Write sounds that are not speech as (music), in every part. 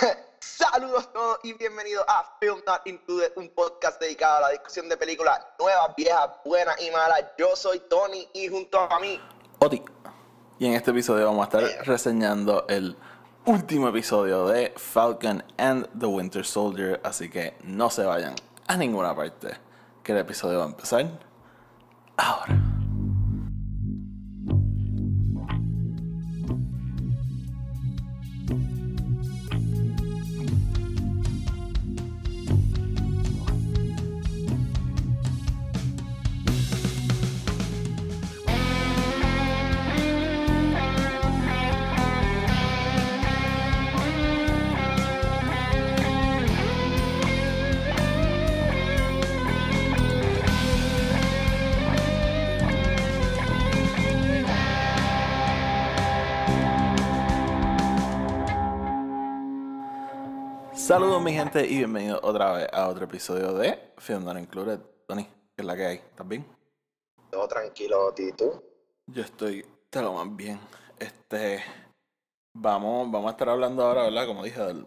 (laughs) Saludos a todos y bienvenidos a Film Not Included, un podcast dedicado a la discusión de películas nuevas, viejas, buenas y malas. Yo soy Tony y junto a mí, Oti. Y en este episodio vamos a estar reseñando el último episodio de Falcon and the Winter Soldier, así que no se vayan a ninguna parte, que el episodio va a empezar ahora. Gente y bienvenidos otra vez a otro episodio de Film Not Included. Tony, ¿qué es la que hay? ¿Estás bien? todo tranquilo, ¿y tú? Yo estoy te lo más bien. Este vamos, vamos a estar hablando ahora, ¿verdad? Como dije, del,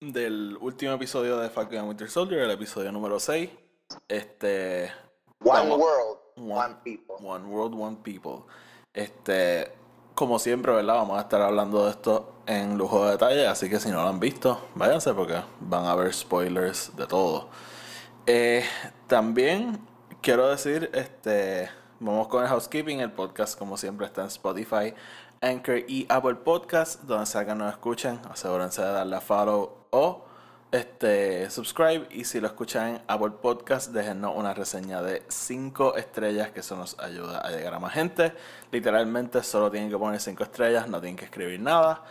del último episodio de Falcon and Winter Soldier, el episodio número 6. Este One Vamos. World, One- One People. One World, One People. Este, como siempre, ¿verdad? Vamos a estar hablando de esto en lujo de detalle, así que si no lo han visto, váyanse porque van a ver spoilers de todo. Eh, también quiero decir, este, vamos con el housekeeping. El podcast, como siempre, está en Spotify, Anchor y Apple Podcast, donde sea que nos escuchen. Asegúrense de darle a follow o este, subscribe. Y si lo escuchan en Apple Podcast, déjenos una reseña de 5 estrellas, que eso nos ayuda a llegar a más gente. Literalmente, solo tienen que poner 5 estrellas, no tienen que escribir nada.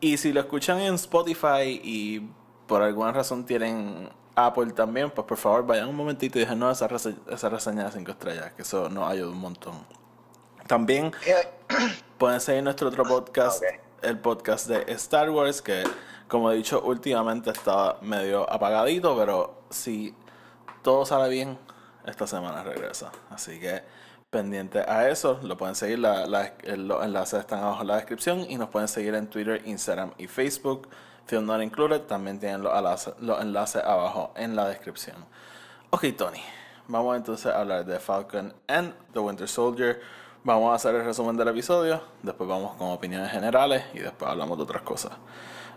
Y si lo escuchan en Spotify y por alguna razón tienen Apple también, pues por favor vayan un momentito y déjenos esa, rese- esa reseña de 5 estrellas, que eso nos ayuda un montón. También Eh, pueden seguir nuestro otro podcast, el podcast de Star Wars, que como he dicho últimamente estaba medio apagadito, pero si todo sale bien, esta semana regresa. Así que pendiente a eso, lo pueden seguir, la- los enlaces están abajo en la descripción y nos pueden seguir en Twitter, Instagram y Facebook. Film Not Included, también tienen los enlaces, los enlaces abajo en la descripción. Ok, Tony, vamos entonces a hablar de Falcon and the Winter Soldier. Vamos a hacer el resumen del episodio, después vamos con opiniones generales y después hablamos de otras cosas.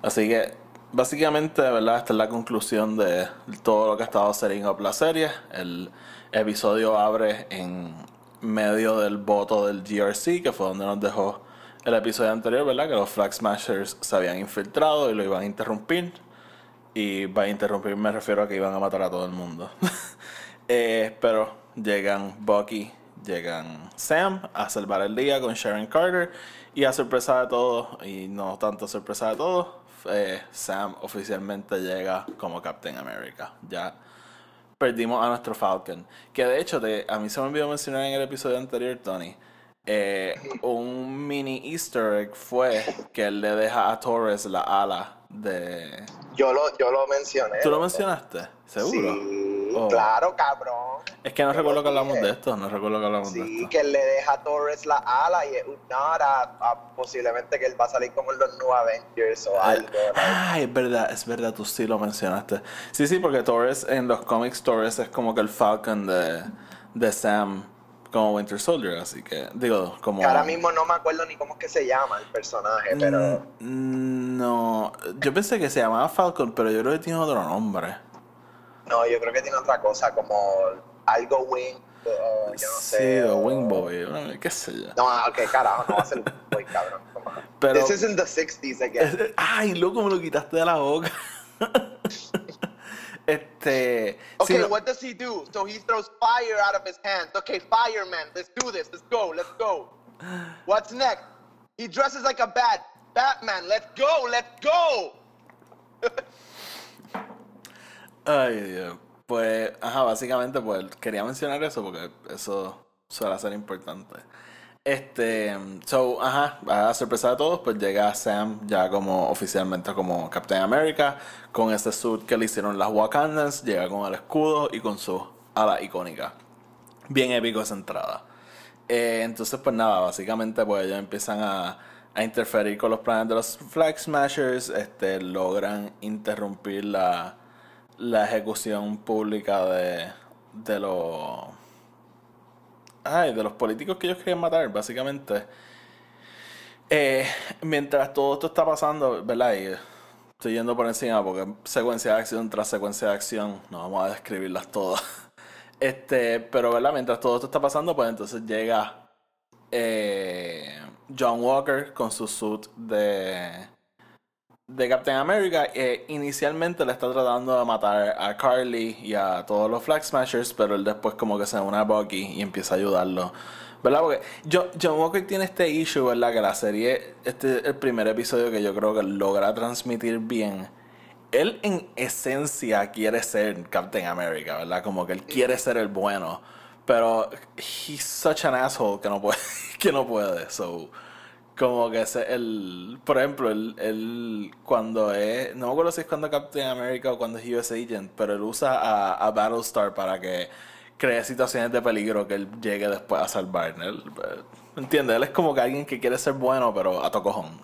Así que, básicamente, ¿verdad? Esta es la conclusión de todo lo que ha estado setting up la serie. El episodio abre en medio del voto del GRC, que fue donde nos dejó el episodio anterior, ¿verdad? Que los Flag Smashers se habían infiltrado y lo iban a interrumpir. Y a interrumpir, me refiero a que iban a matar a todo el mundo. (laughs) Eh, pero llegan Bucky, llegan Sam a salvar el día con Sharon Carter. Y a sorpresa de todos, y no tanto sorpresa de todos, eh, Sam oficialmente llega como Captain America. Ya perdimos a nuestro Falcon. Que de hecho, a mí se me olvidó mencionar en el episodio anterior, Tony. eh, un mini easter egg fue que él le deja a Torres la ala de... yo, lo, yo lo mencioné. ¿Tú lo mencionaste? ¿Seguro? Sí, Oh. claro, cabrón. Es que no Yo recuerdo que hablamos dije. de esto, no recuerdo que hablamos de Sí, esto. que él le deja a Torres la ala y es un nod a, a posiblemente que él va a salir como en los New Avengers o algo. like. Ah, es verdad, es verdad, tú sí lo mencionaste. Sí, sí, porque Torres en los cómics, Torres es como que el Falcon de, de Sam como Winter Soldier, así que, digo, como... Que ahora mismo no me acuerdo ni cómo es que se llama el personaje, pero Mm, No, yo pensé que se llamaba Falcon, pero yo creo que tiene otro nombre. no, yo creo que tiene otra cosa como algo wing, o yo no sí, sé. o o- Wingboy, o qué sé yo. No, ok, carajo, no va a ser Wingboy, cabrón. come on. Pero- This isn't the 60s again. (laughs) Ay, loco, me lo quitaste de la boca. (laughs) este... Okay, no- what does he do? So he throws fire out of his hands. Okay, fireman, let's do this. Let's go, let's go. What's next? He dresses like a bat. Batman, let's go, let's go. (laughs) Ay, Dios. Pues, ajá, básicamente, pues quería mencionar eso porque eso suele ser importante. Este, so, ajá, a sorpresa de todos, pues llega Sam ya como oficialmente como Captain America, con ese suit que le hicieron las Wakandans, llega con el escudo y con su ala icónica. Bien épico esa entrada. Eh, entonces, pues nada, básicamente, pues ellos empiezan a, a interferir con los planes de los Flag Smashers, este, logran interrumpir la, la ejecución pública de, de los ay, de los políticos que ellos querían matar, básicamente. Eh, mientras todo esto está pasando, ¿verdad? Y estoy yendo por encima porque secuencia de acción tras secuencia de acción, no vamos a describirlas todas. (laughs) Este, pero, ¿verdad? Mientras todo esto está pasando, pues entonces llega eh, John Walker con su suit de, de Captain America. Eh, inicialmente le está tratando de matar a Carly y a todos los Flag Smashers, pero él después como que se une a Bucky y empieza a ayudarlo. ¿Verdad? Porque John, Walker tiene este issue, ¿verdad? Que la serie, este es el primer episodio que yo creo que logra transmitir bien. Él en esencia quiere ser Captain America, ¿verdad? Como que él quiere ser el bueno. Pero he's such an asshole que no puede, (laughs) que no puede. So, como que ese, el, por ejemplo, el, cuando es, no me acuerdo si es cuando Captain America o cuando es US Agent, pero él usa a, a Battlestar para que cree situaciones de peligro que él llegue después a salvar. Él, ¿Entiendes? Él es como que alguien que quiere ser bueno, pero a tocojón.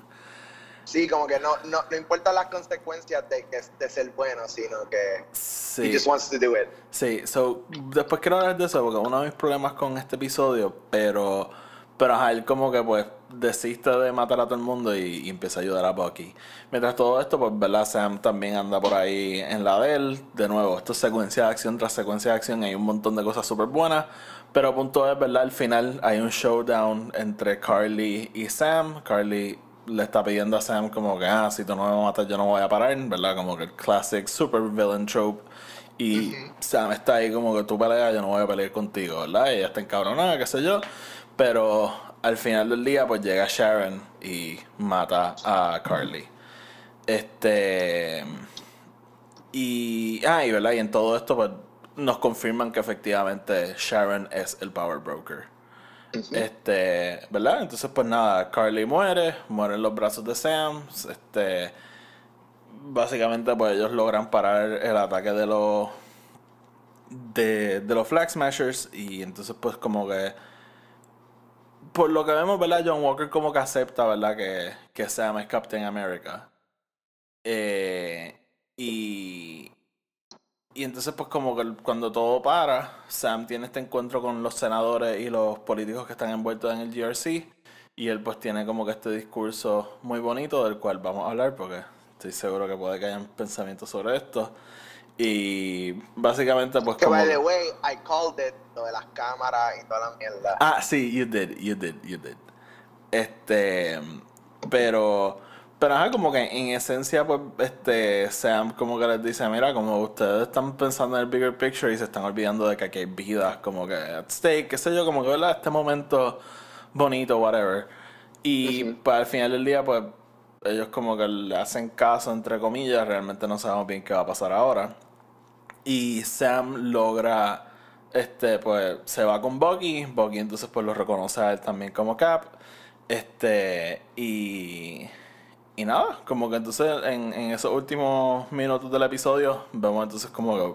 Sí, como que no, no, no importa las consecuencias de, que, de ser bueno, sino que sí. he just wants to do it. Sí, so, después quiero hablar de eso, porque uno de mis problemas con este episodio, pero, pero ajá, él como que pues desiste de matar a todo el mundo y, empieza a ayudar a Bucky. Mientras todo esto, pues, ¿verdad? Sam también anda por ahí en la de él. De nuevo, esto es secuencia de acción tras secuencia de acción, hay un montón de cosas súper buenas. Pero punto es, ¿verdad? Al final hay un showdown entre Carly y Sam. Carly le está pidiendo a Sam como que, ah, si tú no me matas yo no voy a parar, ¿verdad? Como que el classic super villain trope. Y Sam está ahí como que tú peleas, yo no voy a pelear contigo, ¿verdad? Y ella está encabronada, qué sé yo. Pero al final del día, pues llega Sharon y mata a Carly. Este. Y. Ah, y verdad, y en todo esto, pues nos confirman que efectivamente Sharon es el Power Broker. Este, ¿verdad? Entonces, pues nada, Carly muere, muere en los brazos de Sam. Este, básicamente, pues ellos logran parar el ataque de los de, de los Flag Smashers. Y entonces, pues, como que por lo que vemos, ¿verdad? John Walker como que acepta, ¿verdad? Que, que Sam es Captain America. Eh, y, y entonces, pues como que cuando todo para, Sam tiene este encuentro con los senadores y los políticos que están envueltos en el GRC. Y él pues tiene como que este discurso muy bonito del cual vamos a hablar porque estoy seguro que puede que hayan pensamientos sobre esto. Y básicamente pues que como... by the way, I called it, lo de las cámaras y toda la mierda. Ah, sí, you did, you did, you did. Este, pero pero ajá, como que en esencia, pues, este, Sam como que les dice, mira, como ustedes están pensando en el bigger picture y se están olvidando de que aquí hay vidas, como que at stake, qué sé yo, como que, ¿verdad? Este momento bonito, whatever. Y pues al final del día, pues, ellos como que le hacen caso, entre comillas, realmente no sabemos bien qué va a pasar ahora. Y Sam logra, este, pues, se va con Bucky, Bucky entonces pues lo reconoce a él también como Cap, este, y y nada, como que entonces en, en, esos últimos minutos del episodio vemos entonces como que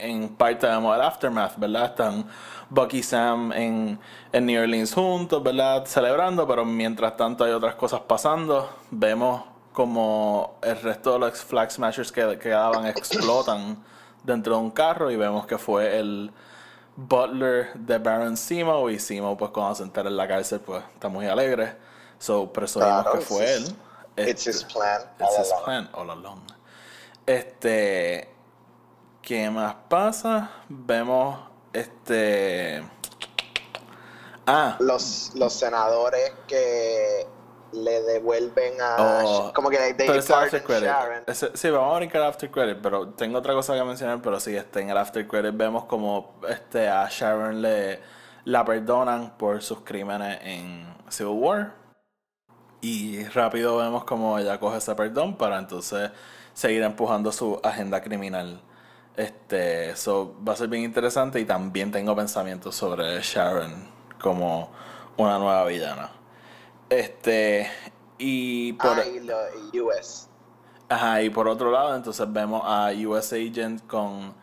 en, parte vemos el aftermath, ¿verdad? Están Bucky y Sam en, en New Orleans juntos, ¿verdad? Celebrando, pero mientras tanto hay otras cosas pasando. Vemos como el resto de los Flag Smashers que quedaban explotan dentro de un carro y vemos que fue el butler de Baron Simo y Simo pues cuando se entera en la cárcel pues está muy alegre. So presumimos que fue él. It's his este, plan. It's his plan all along. Este. ¿Qué más pasa? Vemos. Este. Ah. Los, los senadores que le devuelven a. Oh, como que they, pero after credit. sí, vamos a brincar after credit, pero tengo otra cosa que mencionar. Pero sí, este, en el after credit vemos como este, a Sharon le la perdonan por sus crímenes en Civil War y rápido vemos como ella coge ese perdón para entonces seguir empujando su agenda criminal. Este, eso va a ser bien interesante y también tengo pensamientos sobre Sharon como una nueva villana. Este, y por ah, y US. Ajá, y por otro lado, entonces vemos a US Agent con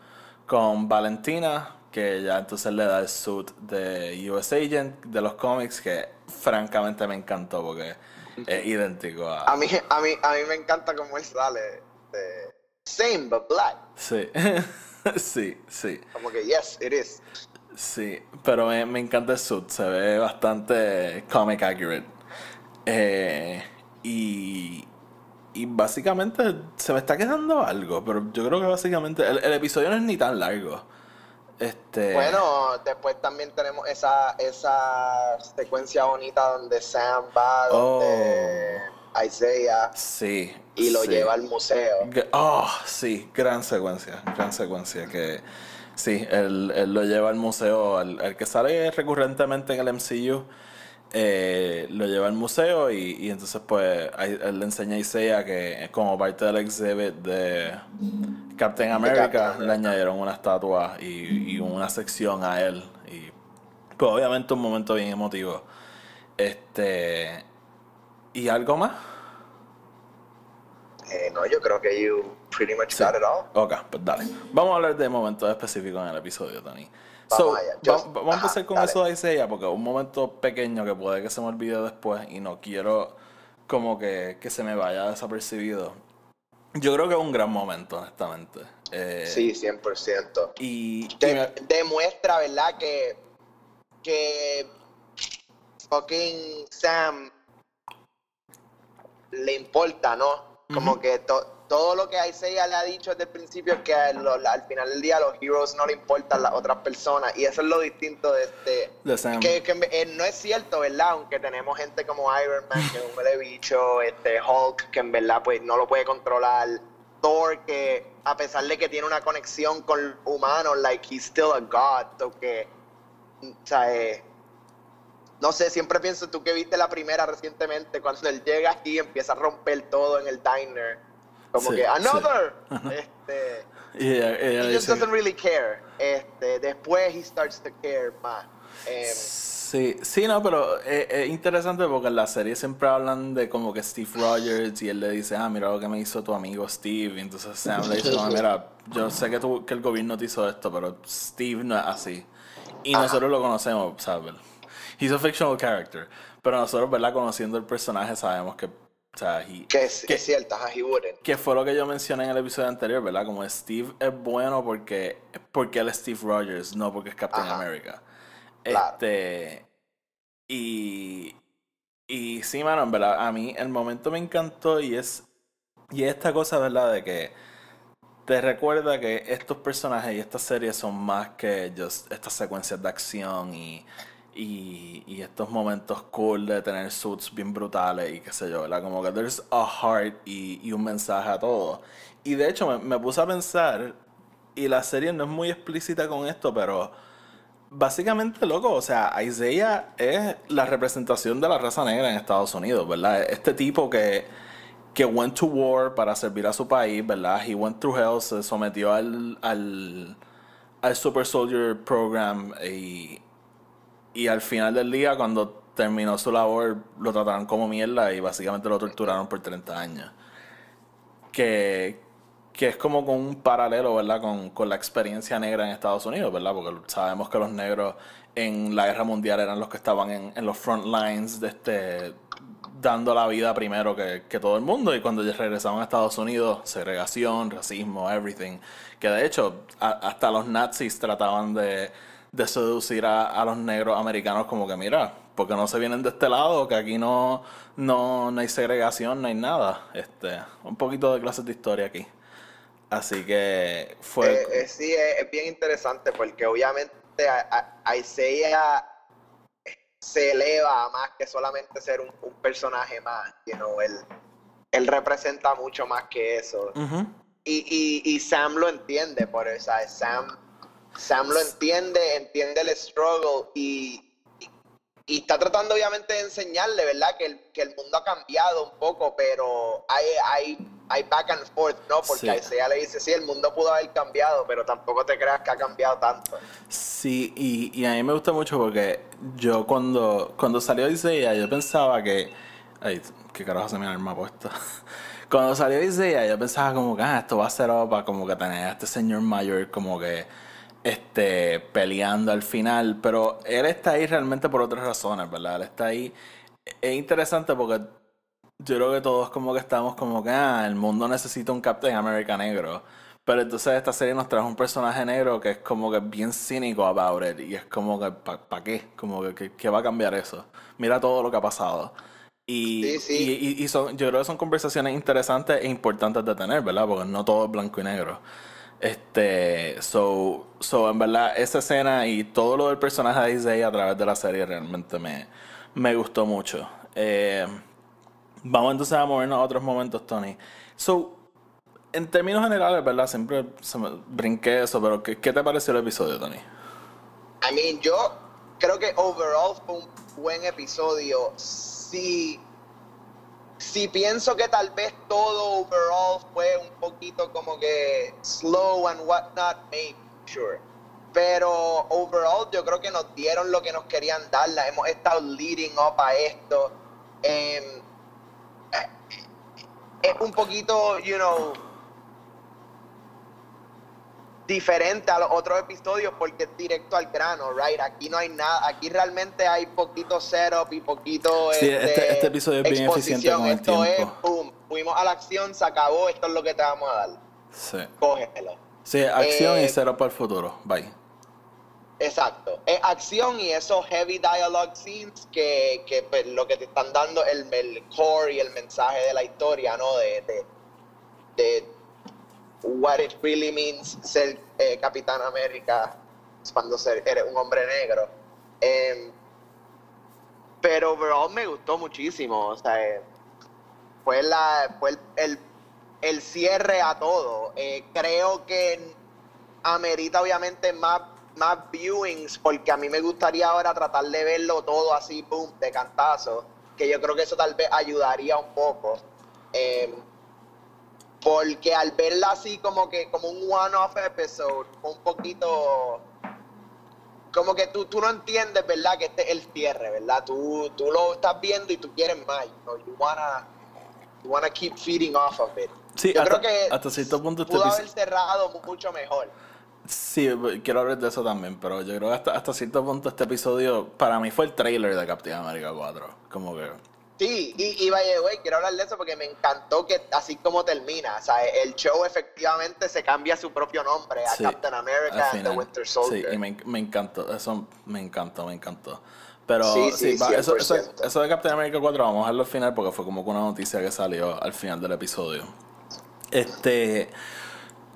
con Valentina, que ya entonces le da el suit de US Agent de los cómics que francamente me encantó porque Es idéntico a... A mí, a mí, a mí me encanta cómo él sale. de same but black. Sí, (laughs) sí, sí. Como que yes, it is. Sí, pero me, me encanta el suit, se ve bastante comic accurate. Eh, y, y básicamente se me está quedando algo, pero yo creo que básicamente el, el episodio no es ni tan largo. Este, Bueno, después también tenemos esa, esa secuencia bonita donde Sam va donde Isaiah sí. y lo sí. lleva al museo. Oh, sí, gran secuencia, gran secuencia que sí, él, él lo lleva al museo, al, al que sale recurrentemente en el MCU, eh, lo lleva al museo y, y entonces pues ahí él le enseña a Isaiah que como parte del exhibit de Captain America, Captain le añadieron una estatua y, y una sección a él y pues obviamente un momento bien emotivo. Este y algo más. Eh, no, yo creo que you pretty much got it all. Ok, pues dale. Vamos a hablar de momentos específicos en el episodio, Tony. Vamos So, allá. va- Just- vamos a empezar con dale. eso de Isaiah, porque un momento pequeño que puede que se me olvide después y no quiero como que, que se me vaya desapercibido. Yo creo que es un gran momento, honestamente. Eh, Sí, 100%. Y, y me- demuestra, ¿verdad? Que, que fucking Sam le importa, ¿no? Como que to- todo lo que Isaiah le ha dicho desde el principio es que al final del día a los heroes no le importan las otras personas. Y eso es lo distinto de este... Que, que, eh, no es cierto, ¿verdad? Aunque tenemos gente como Iron Man, que es un huele bicho, este Hulk, que en verdad pues no lo puede controlar, Thor, que a pesar de que tiene una conexión con humanos, like he's still a god, so que, o sea, eh, no sé, siempre pienso tú que viste la primera recientemente, cuando él llega aquí y empieza a romper todo en el diner, como Sí, que sí. another, este, y ella, ella he just doesn't really care, este, después he starts to care más. Em, Sí, sí, no, pero es, es interesante porque en la serie siempre hablan de como que Steve Rogers y él le dice, ah, mira lo que me hizo tu amigo Steve. Y entonces Sam le dice, "No, mira, yo sé que, tú, que el gobierno te hizo esto, pero Steve no es así. Y Ajá. nosotros lo conocemos, ¿sabes? He's a fictional character. Pero nosotros, ¿verdad? Conociendo el personaje sabemos que, o sea, he- Que es, que- es wouldn't. que fue lo que yo mencioné en el episodio anterior, ¿verdad? Como Steve es bueno porque, porque él es Steve Rogers, no porque es Captain Ajá. America. Claro. Este. Y. Y sí, mano, en verdad, a mí el momento me encantó y es. Y es esta cosa, ¿verdad? De que te recuerda que estos personajes y estas series son más que just estas secuencias de acción y, y, y estos momentos cool de tener suits bien brutales y qué sé yo, ¿verdad? Como que there's a heart y, y un mensaje a todo. Y de hecho me, me puse a pensar, y la serie no es muy explícita con esto, pero básicamente, loco, o sea, Isaiah es la representación de la raza negra en Estados Unidos, ¿verdad? Este tipo que, que went to war para servir a su país, ¿verdad? He went through hell, se sometió al, al, al Super Soldier Program y, y al final del día, cuando terminó su labor, lo trataron como mierda y básicamente lo torturaron por 30 años. Que, que es como con un paralelo, ¿verdad? Con, con la experiencia negra en Estados Unidos, ¿verdad? Porque sabemos que los negros en la guerra mundial eran los que estaban en, en los front lines de este dando la vida primero que, que todo el mundo y cuando regresaban a Estados Unidos, segregación, racismo, everything. Que de hecho, a- hasta los nazis trataban de, de seducir a, a los negros americanos como que, mira, porque no se vienen de este lado, que aquí no, no, no hay segregación, no hay nada. Este, un poquito de clases de historia aquí. Así que fue... Eh, eh, sí, es, es bien interesante porque obviamente a- a- Isaiah se eleva a más que solamente ser un, un personaje más. You know, él, él representa mucho más que eso. Y, y, y Sam lo entiende, por eso. Sam, Sam lo entiende, entiende el struggle y, y, y está tratando obviamente de enseñarle, ¿verdad? Que el, que el mundo ha cambiado un poco, pero hay, hay, hay back and forth, ¿no? Porque Sí. Isaiah le dice, sí, el mundo pudo haber cambiado, pero tampoco te creas que ha cambiado tanto. Sí, y, y a mí me gusta mucho porque yo cuando, cuando salió Isaiah, yo pensaba que. Ay, qué carajo se me ha arma puesto. (laughs) Cuando salió Isaiah, yo pensaba como que ah, esto va a ser para como que tener a este señor mayor como que este peleando al final. Pero él está ahí realmente por otras razones, ¿verdad? Él está ahí. Es interesante porque yo creo que todos como que estamos como que, ah, el mundo necesita un Captain America negro. Pero entonces esta serie nos trae un personaje negro que es como que bien cínico about it. Y es como que, ¿para qué? Como que, ¿qué va a cambiar eso? Mira todo lo que ha pasado. Y, y, son, yo creo que son conversaciones interesantes e importantes de tener, ¿verdad? Porque no todo es blanco y negro. Este, so, so en verdad, esa escena y todo lo del personaje de Isaiah a través de la serie realmente me, me gustó mucho. Eh, vamos entonces a movernos a otros momentos, Tony. So, en términos generales, ¿verdad? Siempre se me brinqué eso, pero ¿qué, ¿qué, te pareció el episodio, Tony? I mean, yo creo que overall fue un buen episodio. Sí, sí pienso que tal vez todo overall fue un poquito como que slow and whatnot, maybe, sure. Pero overall yo creo que nos dieron lo que nos querían dar. hemos estado leading up a esto. Em, eh, es un poquito, you know, diferente a los otros episodios porque es directo al grano, right? Aquí no hay nada, aquí realmente hay poquito setup y poquito sí, este, este, este episodio es bien eficiente con el esto es, boom, fuimos a la acción, se acabó, esto es lo que te vamos a dar. Sí. Cógelo. Sí, acción y eh, setup para el futuro. Bye. Exacto. Es acción y esos heavy dialogue scenes que, que pues, lo que te están dando el, el core y el mensaje de la historia, ¿no? De, de, de what it really means ser eh, Capitán América cuando ser, eres un hombre negro. Em, pero overall me gustó muchísimo. O sea, eh, fue, la, fue el, el, cierre a todo. Eh, creo que amerita obviamente más, más viewings porque a mí me gustaría ahora tratar de verlo todo así, boom, de cantazo. Que yo creo que eso tal vez ayudaría un poco. Porque al verla así como que como un one-off episode, un poquito como que tú, tú no entiendes, ¿verdad? Que este es el cierre, ¿verdad? Tú, tú lo estás viendo y tú quieres más, ¿no? You wanna, you wanna keep feeding off of it. Sí, Yo creo que hasta cierto punto pudo haber cerrado mucho mejor. Sí, quiero hablar de eso también, pero yo creo que hasta, hasta cierto punto este episodio para mí fue el trailer de Captain America 4. Como que Sí, y, y vaya, güey, quiero hablar de eso porque me encantó que así como termina, o sea, el show efectivamente se cambia su propio nombre a Captain America and the Winter Soldier. Sí, y me, me, encantó, eso me encantó, me encantó. Pero sí, eso, eso, eso, de Captain America 4 vamos a dejarlo al final porque fue como una noticia que salió al final del episodio. Este,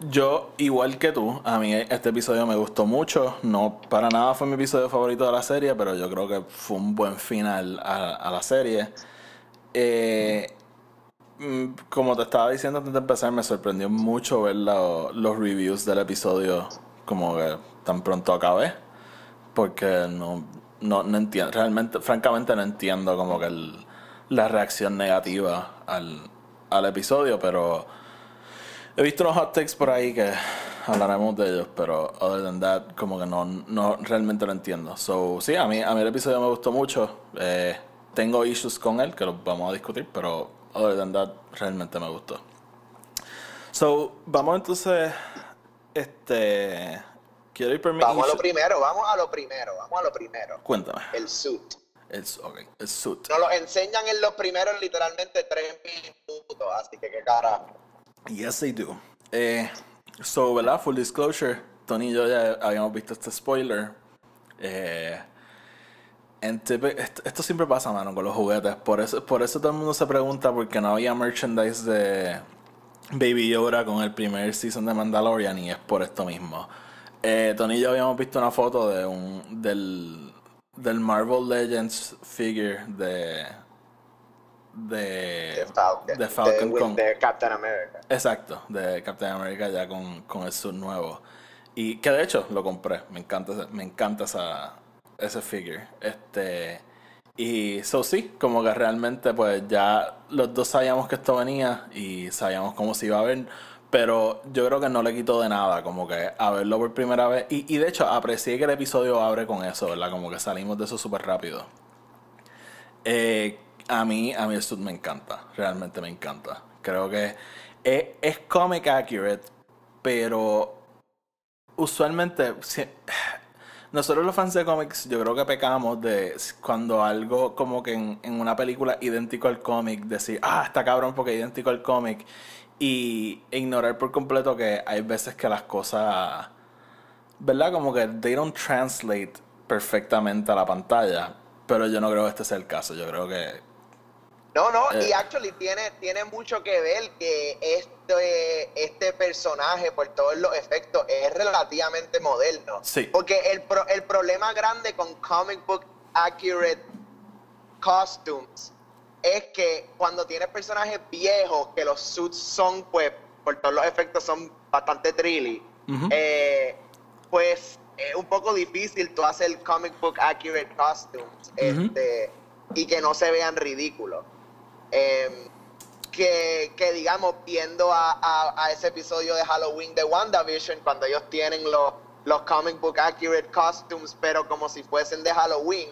yo, igual que tú, a mí este episodio me gustó mucho. No para nada fue mi episodio favorito de la serie, pero yo creo que fue un buen final a, a la serie. Eh, mm, como te estaba diciendo antes de empezar, me sorprendió mucho ver los reviews del episodio como que tan pronto acabé. Porque no, no, entiendo, realmente, francamente no entiendo como que la reacción negativa al, al episodio, pero he visto unos hot takes por ahí que hablaremos de ellos, pero other than that, como que no, no realmente lo entiendo. So, sí, a mí, a mí el episodio me gustó mucho. Eh, tengo issues con él, que los vamos a discutir, pero other than that, realmente me gustó. So, vamos entonces, este, quiero ir por mi Vamos a lo primero, vamos a lo primero, vamos a lo primero. Cuéntame. El suit. El, el suit. Nos lo enseñan en los primeros literalmente tres minutos, así que qué carajo. Yes, they do. Eh, so, ¿verdad? Full disclosure, Tony y yo ya habíamos visto este spoiler. Eh, esto, siempre pasa, mano, con los juguetes. Por eso, por eso todo el mundo se pregunta por qué no había merchandise de Baby Yoda con el primer season de Mandalorian y es por esto mismo. Eh, Tony y yo habíamos visto una foto de un del, del Marvel Legends figure de de, de Falcon, con, de Captain America. Exacto, de Captain America ya con, con el suit nuevo. Y que de hecho lo compré. Me encanta, me encanta esa, ese figure. Este. Y so sí, como que realmente pues ya los dos sabíamos que esto venía y sabíamos cómo se iba a ver. Pero yo creo que no le quitó de nada, como que a verlo por primera vez. Y, y de hecho aprecié que el episodio abre con eso, ¿verdad? Como que salimos de eso súper rápido. Eh, a mí, a mí el me encanta, realmente me encanta. Creo que es, es comic accurate, pero usualmente nosotros los fans de cómics, yo creo que pecamos de cuando algo como que en, una película idéntico al cómic, decir, ah, está cabrón porque es idéntico al cómic, y ignorar por completo que hay veces que las cosas, ¿verdad? Como que they don't translate perfectamente a la pantalla, pero yo no creo que este sea el caso, yo creo que... No, no, y Eh. actually tiene, tiene mucho que ver que este, este personaje, por todos los efectos, es relativamente moderno. Sí. Porque el, pro- el problema grande con comic book accurate costumes es que cuando tienes personajes viejos, que los suits son, pues, por todos los efectos son bastante trilly, eh, pues es un poco difícil tú hacer comic book accurate costumes este, y que no se vean ridículos. Em, que, que, digamos, viendo a, a- a ese episodio de Halloween de WandaVision, cuando ellos tienen los, los comic book accurate costumes, pero como si fuesen de Halloween,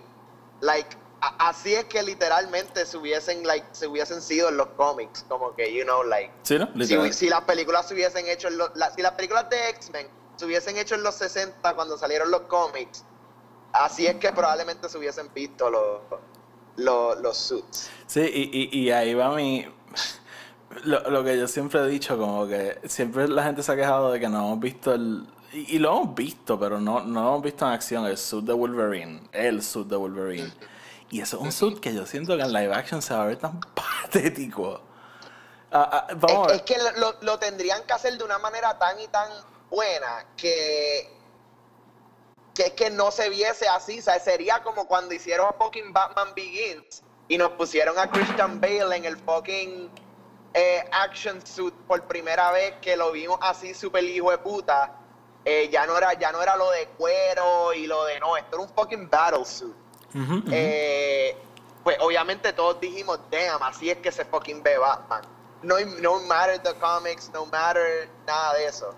like, a- así es que literalmente se hubiesen, like, se hubiesen sido en los cómics, como que, you know, like, Sí, ¿no? si, las películas se hubiesen hecho en los, la- si las películas de X-Men se hubiesen hecho en los 60 cuando salieron los cómics, así es que probablemente se hubiesen visto los, los, los suits. Sí, y, y, y ahí va mi... (laughs) Lo, lo que yo siempre he dicho, como que siempre la gente se ha quejado de que no hemos visto el... Y, y lo hemos visto, pero no, no lo hemos visto en acción, el suit de Wolverine, el suit de Wolverine. Y eso es un suit que yo siento que en live action se va a ver tan (laughs) patético. Ah, ah, vamos a Es, ver. es que lo, lo tendrían que hacer de una manera tan y tan buena que que es que no se viese así, o sea, sería como cuando hicieron fucking Batman Begins y nos pusieron a Christian Bale en el fucking eh, action suit por primera vez que lo vimos así super hijo de puta. Eh, ya no era ya no era lo de cuero y lo de no, esto era un fucking battle suit. Eh, pues obviamente todos dijimos, damn, así es que se fucking ve Batman. No, no matter the comics, no matter nada de eso.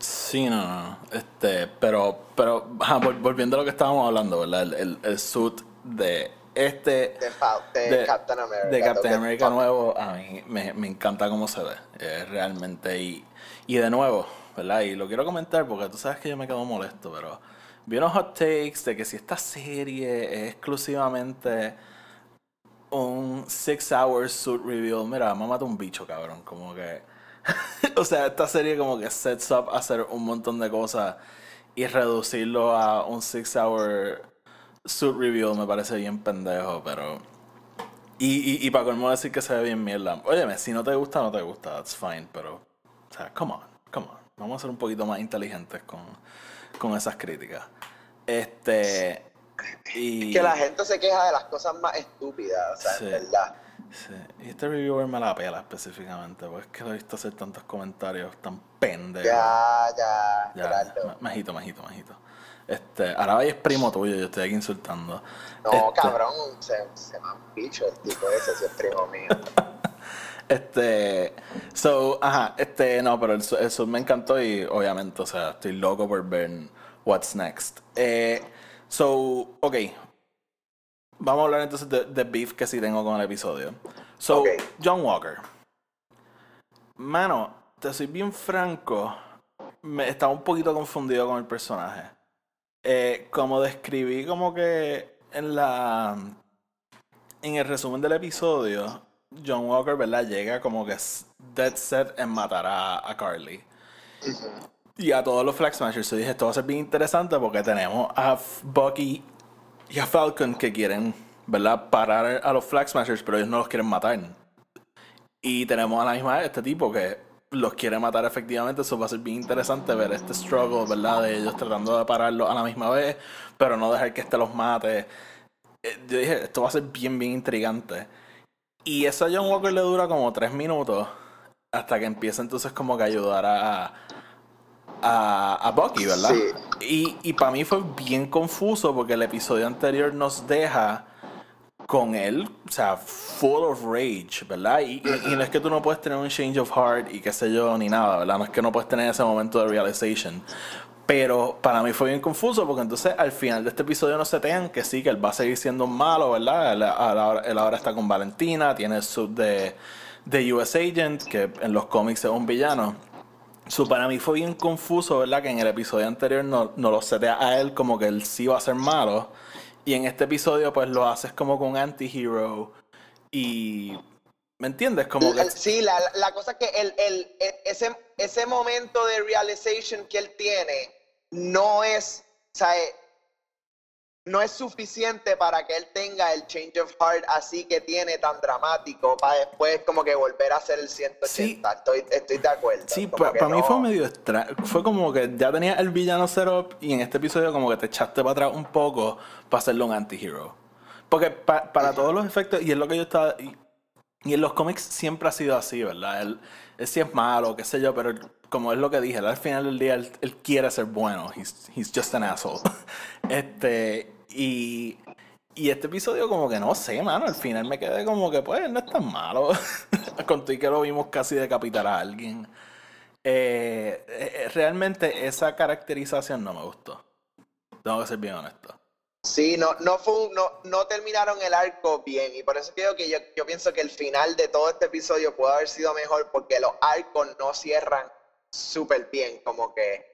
Sí, no, no. Este, pero, pero, ajá, volviendo a lo que estábamos hablando, ¿verdad? El, el, el suit de este... De, Fal- de de, Captain America. de Captain America nuevo, a mí me, me encanta cómo se ve, eh, realmente. Y, y de nuevo, ¿verdad? Y lo quiero comentar porque tú sabes que yo me quedo molesto, pero vi unos hot takes de que si esta serie es exclusivamente un six hour suit reveal, mira, mamate un bicho, cabrón, como que... (laughs) o sea, esta serie como que sets up a hacer un montón de cosas y reducirlo a un six hour suit reveal me parece bien pendejo, pero... Y, y, y para colmo decir que se ve bien mierda. Óyeme, si no te gusta, no te gusta, that's fine, pero... O sea, come on, come on. Vamos a ser un poquito más inteligentes con, con esas críticas. Este... Y... Que la gente se queja de las cosas más estúpidas, o sea, Sí. en verdad. Sí, y este reviewer me la pela específicamente, porque es que lo he visto hacer tantos comentarios tan pendejos. Ya, ya, Ya, majito, majito, majito. Este, ahora vaya es primo tuyo, yo estoy aquí insultando. No, Este, cabrón, se, se me han bicho el tipo ese, si es primo mío. (laughs) Este, so, ajá, este, no, pero el, el sub me encantó y obviamente, o sea, estoy loco por ver what's next. Eh, so, ok. Vamos a hablar entonces de, de beef que sí tengo con el episodio. So, Ok. John Walker. Mano, te soy bien franco, me estaba un poquito confundido con el personaje. Eh, como describí como que en la en el resumen del episodio, John Walker, ¿verdad? Llega como que dead set en matar a, a Carly. Y a todos los Flag Smashers. Yo dije, esto va a ser bien interesante porque tenemos a Bucky y a Falcon que quieren, ¿verdad? Parar a los Flag Smashers, pero ellos no los quieren matar. Y tenemos a la misma vez este tipo que los quiere matar efectivamente. Eso va a ser bien interesante ver este struggle, ¿verdad? De ellos tratando de pararlos a la misma vez, pero no dejar que este los mate. Eh, Yo dije, esto va a ser bien, bien intrigante. Y eso a John Walker le dura como tres minutos hasta que empieza entonces como que ayudar a, a, a Bucky, ¿verdad? Sí. Y, y para mí fue bien confuso porque el episodio anterior nos deja con él, o sea, full of rage, ¿verdad? Y, y- y no es que tú no puedes tener un change of heart y qué sé yo, ni nada, ¿verdad? No es que no puedes tener ese momento de realization. Pero para mí fue bien confuso porque entonces al final de este episodio nos setean que sí, que él va a seguir siendo un malo, ¿verdad? Él, ahora- él ahora está con Valentina, tiene el sub de, de US Agent, que en los cómics es un villano. So, para mí fue bien confuso, ¿verdad? Que en el episodio anterior no, no lo setea a él como que él sí va a ser malo. Y en este episodio, pues lo haces como con anti-hero. Y. ¿Me entiendes? Como que. Sí, la, la cosa es que el, el, ese, ese momento de realization que él tiene no es. O sea, no es suficiente para que él tenga el change of heart así que tiene tan dramático para después como que volver a hacer el 180. Estoy, estoy de acuerdo. Sí, para mí fue medio extraño. Fue como que ya tenía el villano setup y en este episodio como que te echaste para atrás un poco para hacerlo un anti-hero. Porque para todos los efectos, y es lo que yo estaba... Y, en los cómics siempre ha sido así, ¿verdad? Él, él sí es malo, qué sé yo, pero como es lo que dije, al final del día él, quiere ser bueno. He's, he's just an asshole. (laughs) este, y, y este episodio como que no sé, mano, al final me quedé como que pues no es tan malo. (laughs) Conté que lo vimos casi decapitar a alguien. Eh, eh, realmente esa caracterización no me gustó. Tengo que ser bien honesto. Sí, no, no, fue no, no terminaron el arco bien y por eso creo que yo, yo pienso que el final de todo este episodio puede haber sido mejor porque los arcos no cierran súper bien, como que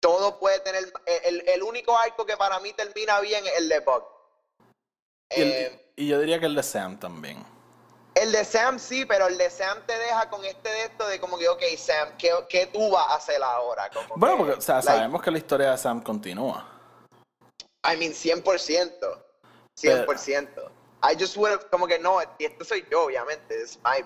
todo puede tener. El, único arco que para mí termina bien es el de Buck. Eh, y, yo diría que el de Sam también. El de Sam sí, pero el de Sam te deja con este de esto de como que, ok, Sam, ¿qué, tú vas a hacer ahora? bueno, porque, o sea, sabemos que la historia de Sam continúa. I mean, 100%. 100%. I just would have, como que no, y esto soy yo, obviamente, es my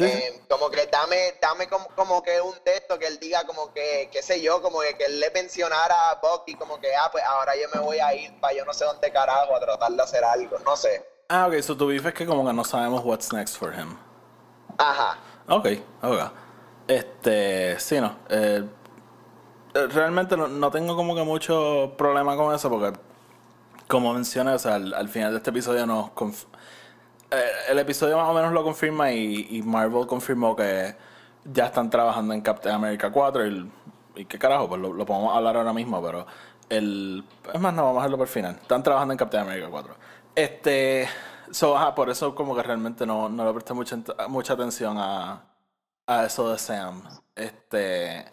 eh, como que dame, dame como, que un texto que él diga como que, qué sé yo, como que, que él le mencionara a Bucky como que, ah, pues ahora yo me voy a ir para yo no sé dónde carajo a tratar de hacer algo, no sé. Ah, ok, so tu beef es que como que no sabemos what's next for him. Ajá. Ok, ok. Este, sí, no. Eh, eh, realmente no, tengo como que mucho problema con eso porque, como mencioné, o sea, al, final de este episodio nos el episodio más o menos lo confirma y, Marvel confirmó que ya están trabajando en Captain America 4 y, y qué carajo, pues lo, podemos hablar ahora mismo, pero el... Es más, no, vamos a hacerlo por final. Están trabajando en Captain America 4. Este... So, por eso como que realmente no, no le presté mucha, mucha atención a, a eso de Sam. Este...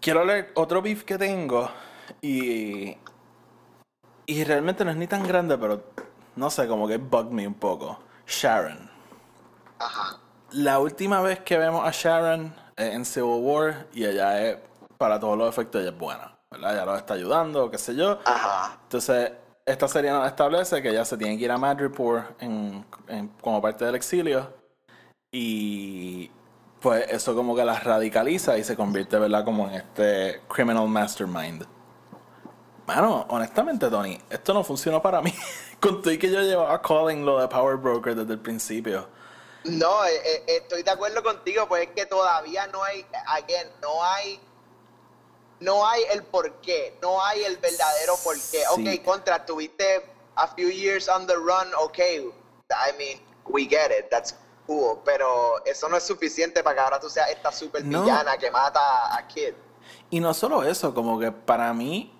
Quiero leer otro beef que tengo y... Y realmente no es ni tan grande, pero no sé, como que bug me un poco. Sharon. Ajá. La última vez que vemos a Sharon en Civil War y ella es, para todos los efectos, ella es buena, ¿verdad? Ella lo está ayudando, qué sé yo. Ajá. Entonces, esta serie nos establece que ella se tiene que ir a Madripoor en, como parte del exilio y pues eso como que la radicaliza y se convierte, ¿verdad? Como en este criminal mastermind. Bueno, honestamente, Tony, esto no funcionó para mí. (laughs) Conté que yo llevaba calling lo de Power Broker desde el principio. No, eh, eh, estoy de acuerdo contigo, pues es que todavía no hay, again, no hay, no hay el porqué, no hay el verdadero porqué. Ok, contra, tuviste a few years on the run, ok, I mean, we get it, that's cool, pero eso no es suficiente para que ahora tú seas esta super villana que mata a Kid. Y no solo eso, como que para mí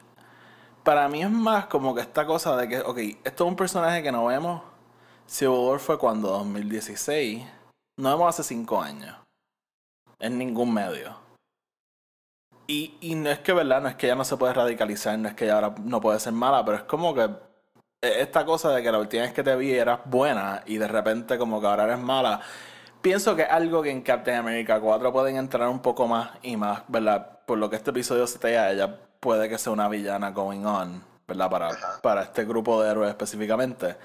para mí es más como que esta cosa de que, ok, esto es un personaje que no vemos. Civil War fue cuando 2016. No vemos hace 5 años. En ningún medio. Y, y no es que, ¿verdad? No es que ella no se puede radicalizar, no es que ella ahora no puede ser mala, pero es como que e, esta cosa de que la última vez que te vi eras buena y de repente como que ahora eres mala. Pienso que es algo que en Captain America 4 pueden entrar un poco más y más, ¿verdad? Por lo que este episodio se te a ella puede que sea una villana going on, ¿verdad? Para, para este grupo de héroes específicamente.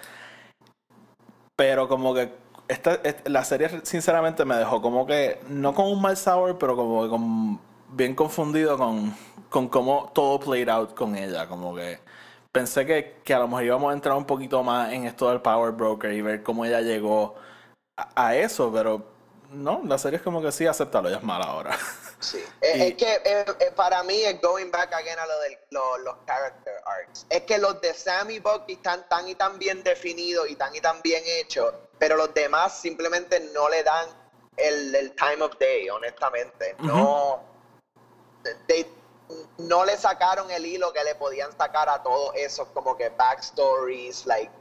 Pero como que esta, la serie sinceramente me dejó como que, no con un mal sabor, pero como que con, bien confundido con, con cómo todo played out con ella. Como que pensé que, que, a lo mejor íbamos a entrar un poquito más en esto del Power Broker y ver cómo ella llegó a, a eso, pero no, la serie es como que sí, aceptarlo, ya es mala ahora. (laughs) Sí, es, que eh, eh, para mí es going back again a lo de los character arcs. Es que los de Sammy Bucky están tan y tan bien definidos y tan y tan bien hechos, pero los demás simplemente no le dan el, time of day, honestamente. No, no le sacaron el hilo que le podían sacar a todos esos como que backstories, like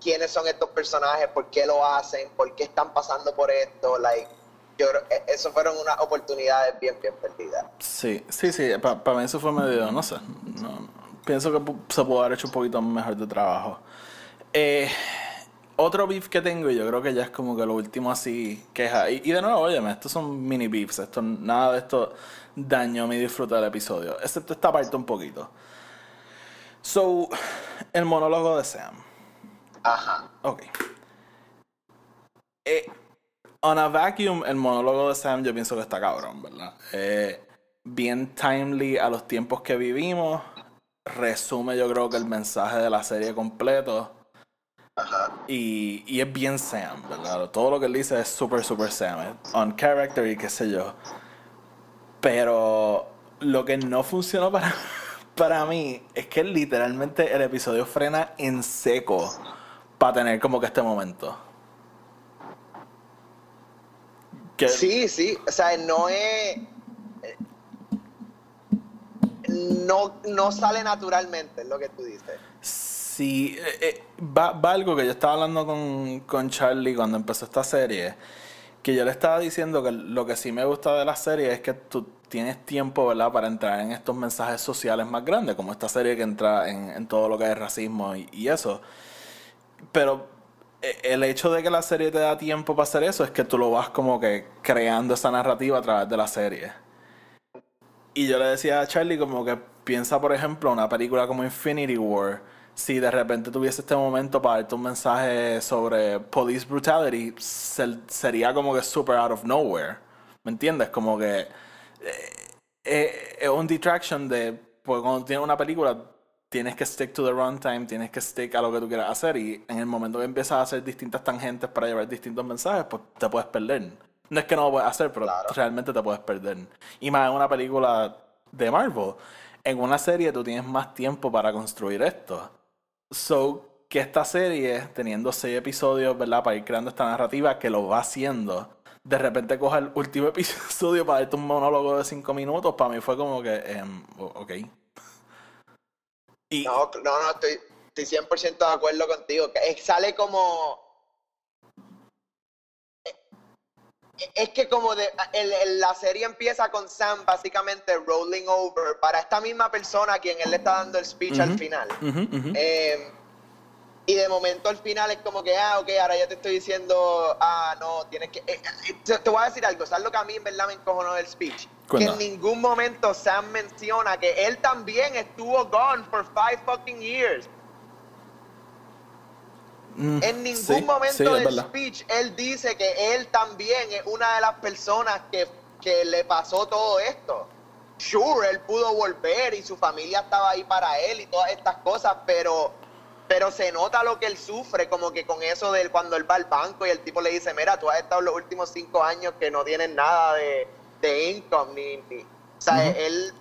quiénes son estos personajes, por qué lo hacen, por qué están pasando por esto, like yo, e, eso fueron unas oportunidades bien, bien perdidas. Sí, sí, sí, para mí eso fue medio, no sé, no, pienso que se pudo haber hecho un poquito mejor de trabajo. Eh, otro beef que tengo, y yo creo que ya es como que lo último así queja. Y, y de nuevo, óyeme, estos son mini beefs, esto, nada de esto dañó mi disfrute del episodio, excepto esta parte un poquito. So, el monólogo de Sam. Ajá. Ok. Eh, on a vacuum, el monólogo de Sam yo pienso que está cabrón, ¿verdad? Eh, bien timely a los tiempos que vivimos. Resume yo creo que el mensaje de la serie completo. Y, y es bien Sam, ¿verdad? Todo lo que él dice es super, super Sam. On character y qué sé yo. Pero lo que no funcionó para, (laughs) para mí es que literalmente el episodio frena en seco para tener como que este momento. Sí, sí, o sea, no es... No, no sale naturalmente, es lo que tú dices. Sí, eh, eh, va, va, algo que yo estaba hablando con, con Charlie cuando empezó esta serie, que yo le estaba diciendo que lo que sí me gusta de la serie es que tú tienes tiempo, ¿verdad?, para entrar en estos mensajes sociales más grandes, como esta serie que entra en, en todo lo que es racismo y, y eso. Pero el hecho de que la serie te da tiempo para hacer eso es que tú lo vas como que creando esa narrativa a través de la serie. Y yo le decía a Charlie como que piensa, por ejemplo, una película como Infinity War. Si de repente tuviese este momento para darte un mensaje sobre police brutality, sería como que super out of nowhere. ¿Me entiendes? Como que eh, eh, es un detraction de, pues cuando tienes una película, tienes que stick to the runtime, tienes que stick a lo que tú quieras hacer y en el momento que empiezas a hacer distintas tangentes para llevar distintos mensajes, pues te puedes perder. No es que no lo puedas hacer, pero realmente te puedes perder. Y más en una película de Marvel, en una serie tú tienes más tiempo para construir esto. So, que esta serie, teniendo seis episodios, ¿verdad? Para ir creando esta narrativa que lo va haciendo, de repente coja el último (laughs) episodio para darte un monólogo de cinco minutos, para mí fue como que, um, ok. Y... No, no, no, estoy, estoy 100% de acuerdo contigo. Que sale como... Es que como de, el, el, la serie empieza con Sam básicamente rolling over para esta misma persona a quien él le está dando el speech uh -huh. al final. Uh -huh, uh -huh. Eh, y de momento al final es como que, ah, ok, ahora ya te estoy diciendo, ah, no, tienes que... Eh, eh, te, te, voy a decir algo, ¿sabes lo que a mí en verdad me encojonó del speech? Que en ningún momento Sam menciona que él también estuvo gone for five fucking years. Mm, en ningún sí, momento sí, del verdad. speech él dice que él también es una de las personas que, que le pasó todo esto. Sure, él pudo volver y su familia estaba ahí para él y todas estas cosas, pero pero se nota lo que él sufre, como que con eso de cuando él va al banco y el tipo le dice, mira, tú has estado los últimos cinco años que no tienes nada de, de income, ni, ni. o sea, Uh -huh. él,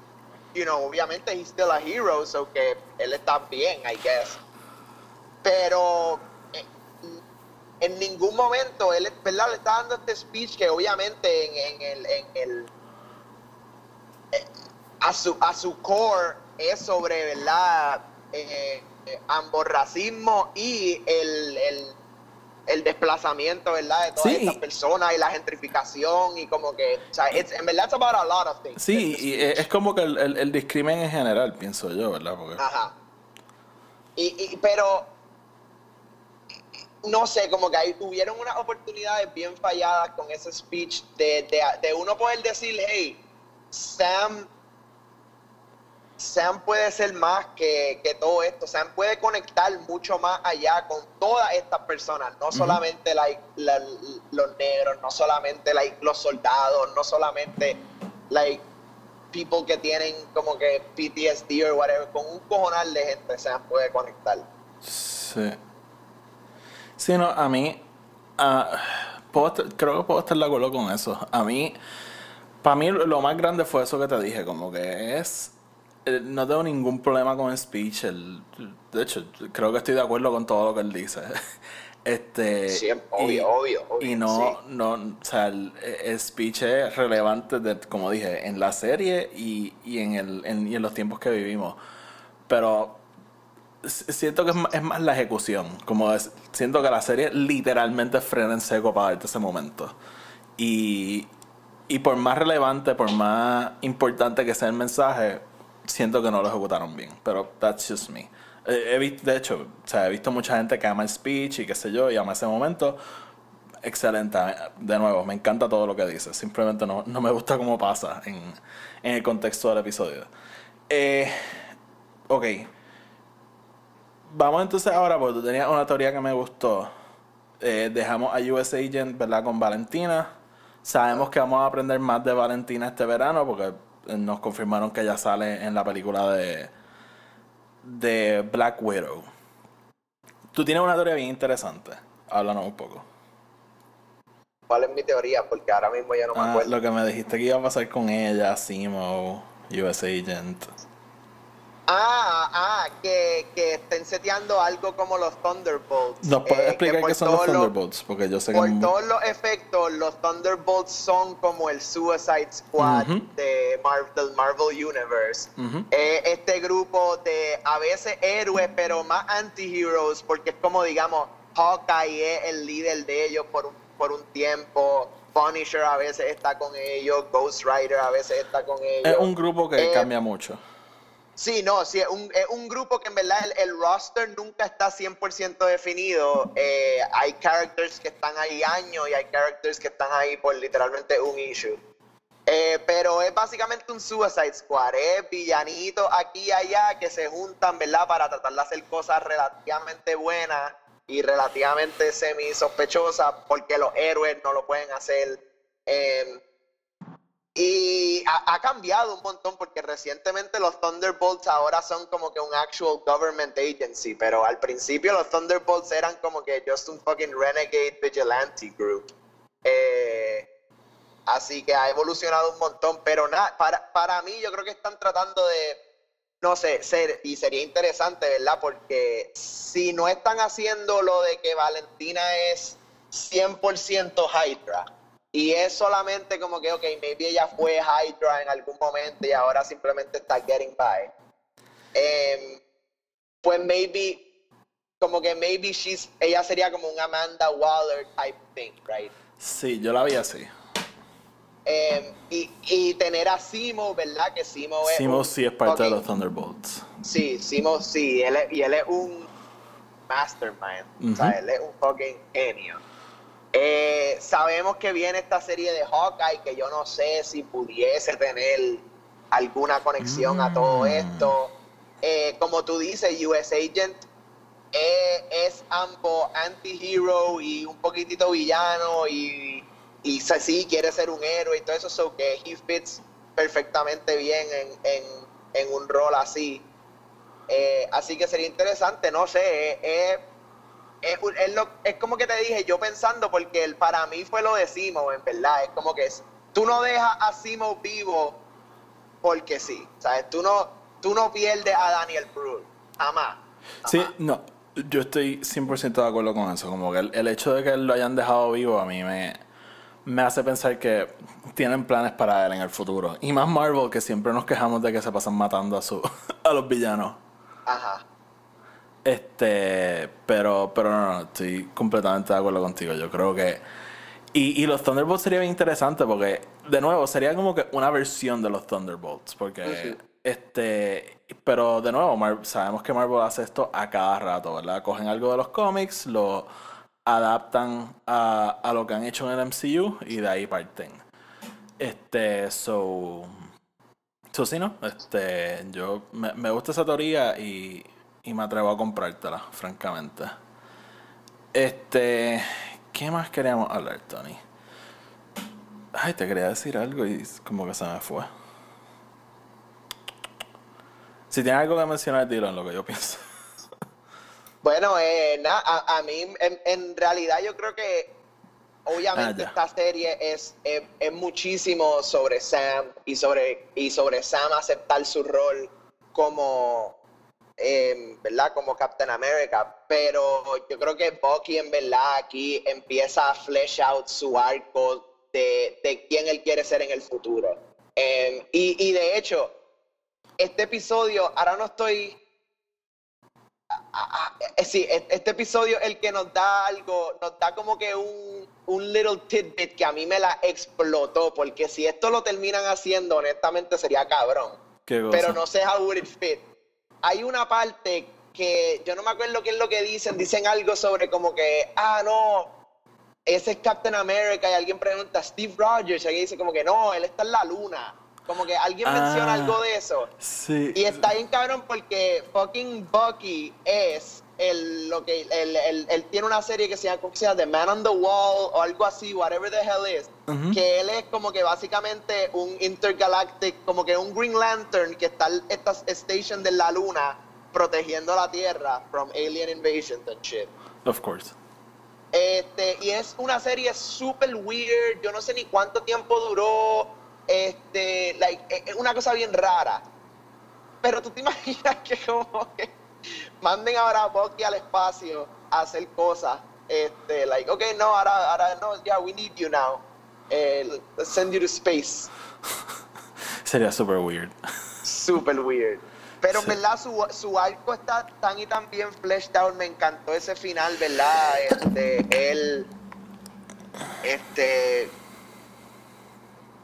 you know, obviamente he's still a hero, so que él está bien, I guess. Pero eh, en ningún momento él, ¿verdad? Le está dando este speech que obviamente en, en el, en el eh, a su, a su core es sobre, ¿verdad? Eh, ambos racismo y el, el, el, desplazamiento, ¿verdad? De todas sí. estas personas y la gentrificación y como que, o sea, it's, en verdad it's about a lot of things. Sí, y es como que el, el, el, discrimen en general, pienso yo, ¿verdad? Porque... Ajá. Y, y, pero, no sé, como que ahí tuvieron unas oportunidades bien falladas con ese speech de, de, de uno poder decir, hey, Sam Sam puede ser más que, que, todo esto. Sam puede conectar mucho más allá con todas estas personas, no uh -huh. solamente like, la, los negros, no solamente like, los soldados, no solamente like, people que tienen como que PTSD o whatever. Con un cojonal de gente Sam puede conectar. Sí. Sí, no, a mí, uh, puedo, creo que puedo estar de acuerdo con eso. A mí, para mí lo más grande fue eso que te dije, como que es eh, no tengo ningún problema con el speech. El, de hecho, creo que estoy de acuerdo con todo lo que él dice. (laughs) Este, sí, obvio, y, obvio, obvio, Y no, sí. no, o sea, el, el, speech es relevante, de, como dije, en la serie y, y, en, el, en, y en los tiempos que vivimos. Pero siento que es más, es más la ejecución. Como es, siento que la serie literalmente frena en seco para darte ese momento. Y, y por más relevante, por más importante que sea el mensaje, siento que no lo ejecutaron bien. Pero that's just me. Eh, he visto, de hecho, o sea, he visto mucha gente que ama el speech y qué sé yo, y ama ese momento. Excelente. De nuevo, me encanta todo lo que dice. Simplemente no, no me gusta cómo pasa en, en el contexto del episodio. Eh, ok. Vamos entonces ahora, porque tú tenías una teoría que me gustó. Eh, dejamos a US Agent, ¿verdad? Con Valentina. Sabemos que vamos a aprender más de Valentina este verano porque nos confirmaron que ya sale en la película de, de Black Widow. Tú tienes una teoría bien interesante. Háblanos un poco. ¿Cuál es mi teoría? Porque ahora mismo ya no me Ah, acuerdo. lo que me dijiste que iba a pasar con ella, Simo, US Agent. Ah, ah, que, que estén seteando algo como los Thunderbolts. ¿Nos puedes Eh, explicar por qué son los Thunderbolts? Porque yo sé que... Por todos los efectos, los Thunderbolts son como el Suicide Squad de Mar- del Marvel Universe. Eh, este grupo de a veces héroes, pero más anti-heroes, porque es como, digamos, Hawkeye es el líder de ellos por un, por un tiempo. Punisher a veces está con ellos, Ghost Rider a veces está con ellos. Es un grupo que Eh, cambia mucho. Sí, no, sí, es un, es un grupo que en verdad el, el roster nunca está 100% definido. Eh, hay characters que están ahí años y hay characters que están ahí por literalmente un issue. Eh, pero es básicamente un Suicide Squad, es villanitos aquí y allá que se juntan, ¿verdad? Para tratar de hacer cosas relativamente buenas y relativamente semi sospechosas porque los héroes no lo pueden hacer. Y ha, ha cambiado un montón porque recientemente los Thunderbolts ahora son como que un actual government agency, pero al principio los Thunderbolts eran como que just un fucking renegade vigilante group. Eh, así que ha evolucionado un montón, pero nada, para, para mí yo creo que están tratando de, no sé, ser, y sería interesante, ¿verdad? Porque si no están haciendo lo de que Valentina es 100% Hydra, y es solamente como que, ok, maybe ella fue Hydra en algún momento y ahora simplemente está getting by. Em, pues maybe, como que maybe she's, ella sería como un Amanda Waller type thing, right? Sí, yo la vi así. Em, y, y tener a Simo, ¿verdad? Que Simo es. Simo un sí es parte de fucking- los Thunderbolts. Sí, Simo sí, él es- y él es un mastermind, o sea, él es un fucking genio. Eh, sabemos que viene esta serie de Hawkeye que yo no sé si pudiese tener alguna conexión a todo Mm. esto. Eh, como tú dices, US Agent eh, es ambos anti-hero y un poquitito villano y, sí quiere ser un héroe y todo eso, so que he fits perfectamente bien en, en, en un rol así. Eh, así que sería interesante, no sé, eh, es, es lo- es como que te dije, yo pensando, porque el, para mí fue lo de Simo, en verdad, es como que es- tú no dejas a Simo vivo porque sí, ¿sabes? Tú no, tú no pierdes a Daniel Brühl, jamás. Sí, no, yo estoy 100% de acuerdo con eso. Como que el, el hecho de que lo hayan dejado vivo a mí me, me hace pensar que tienen planes para él en el futuro. Y más Marvel, que siempre nos quejamos de que se pasan matando a, su, (laughs) a los villanos. Ajá. Este, pero, pero no, no, estoy completamente de acuerdo contigo. Yo creo que. Y, y los Thunderbolts sería bien interesante porque, de nuevo, sería como que una versión de los Thunderbolts. Porque, este. Pero, de nuevo, Mar- sabemos que Marvel hace esto a cada rato, ¿verdad? Cogen algo de los cómics, lo adaptan a, a lo que han hecho en el MCU y de ahí parten. Este, so. So, sí, ¿no? Este, yo me, me gusta esa teoría y, y me atrevo a comprártela, francamente. Este, ¿qué más queríamos hablar, Tony? Ay, te quería decir algo y como que se me fue. Si tienes algo que mencionar, dilo en lo que yo pienso. (laughs) Bueno, eh, na- a, a mí en, en realidad yo creo que obviamente Ah, esta serie es, es, es muchísimo sobre Sam y sobre, y sobre Sam aceptar su rol como, eh, ¿verdad? Como Captain America. Pero yo creo que Bucky en verdad aquí empieza a flesh out su arco de, de quién él quiere ser en el futuro. Eh, y, y de hecho, este episodio, ahora no estoy ah, eh, sí, e- este episodio el que nos da algo, nos da como que un, un little tidbit que a mí me la explotó, porque si esto lo terminan haciendo, honestamente sería cabrón. Pero no sé how would it fit. Hay una parte que yo no me acuerdo qué es lo que dicen, dicen algo sobre como que, ah, no, ese es Captain America y alguien pregunta, Steve Rogers, y alguien dice como que no, él está en la luna. Como que alguien menciona Ah. algo de eso. Sí. Y está bien cabrón porque fucking Bucky es el, lo que, el, el- él tiene una serie que se llama, ¿cómo que se llama? The Man on the Wall o algo así, whatever the hell is. Ujú. Que él es como que básicamente un intergalactic, como que un Green Lantern que está en esta station de la luna protegiendo la Tierra from alien invasion and shit. Of course. Este, y es una serie super weird, yo no sé ni cuánto tiempo duró, este, like, es es una cosa bien rara. Pero tú te (laughs) imaginas que como que manden ahora a Bucky al espacio a hacer cosas, este, like, okay, no, ahora, ahora, no, yeah, we need you now. Eh, let's send you to space. (laughs) Sería super weird. Super weird. Pero, Sí. ¿verdad? Su, su arco está tan y tan bien fleshed out. Me encantó ese final, ¿verdad? Este, él. Este.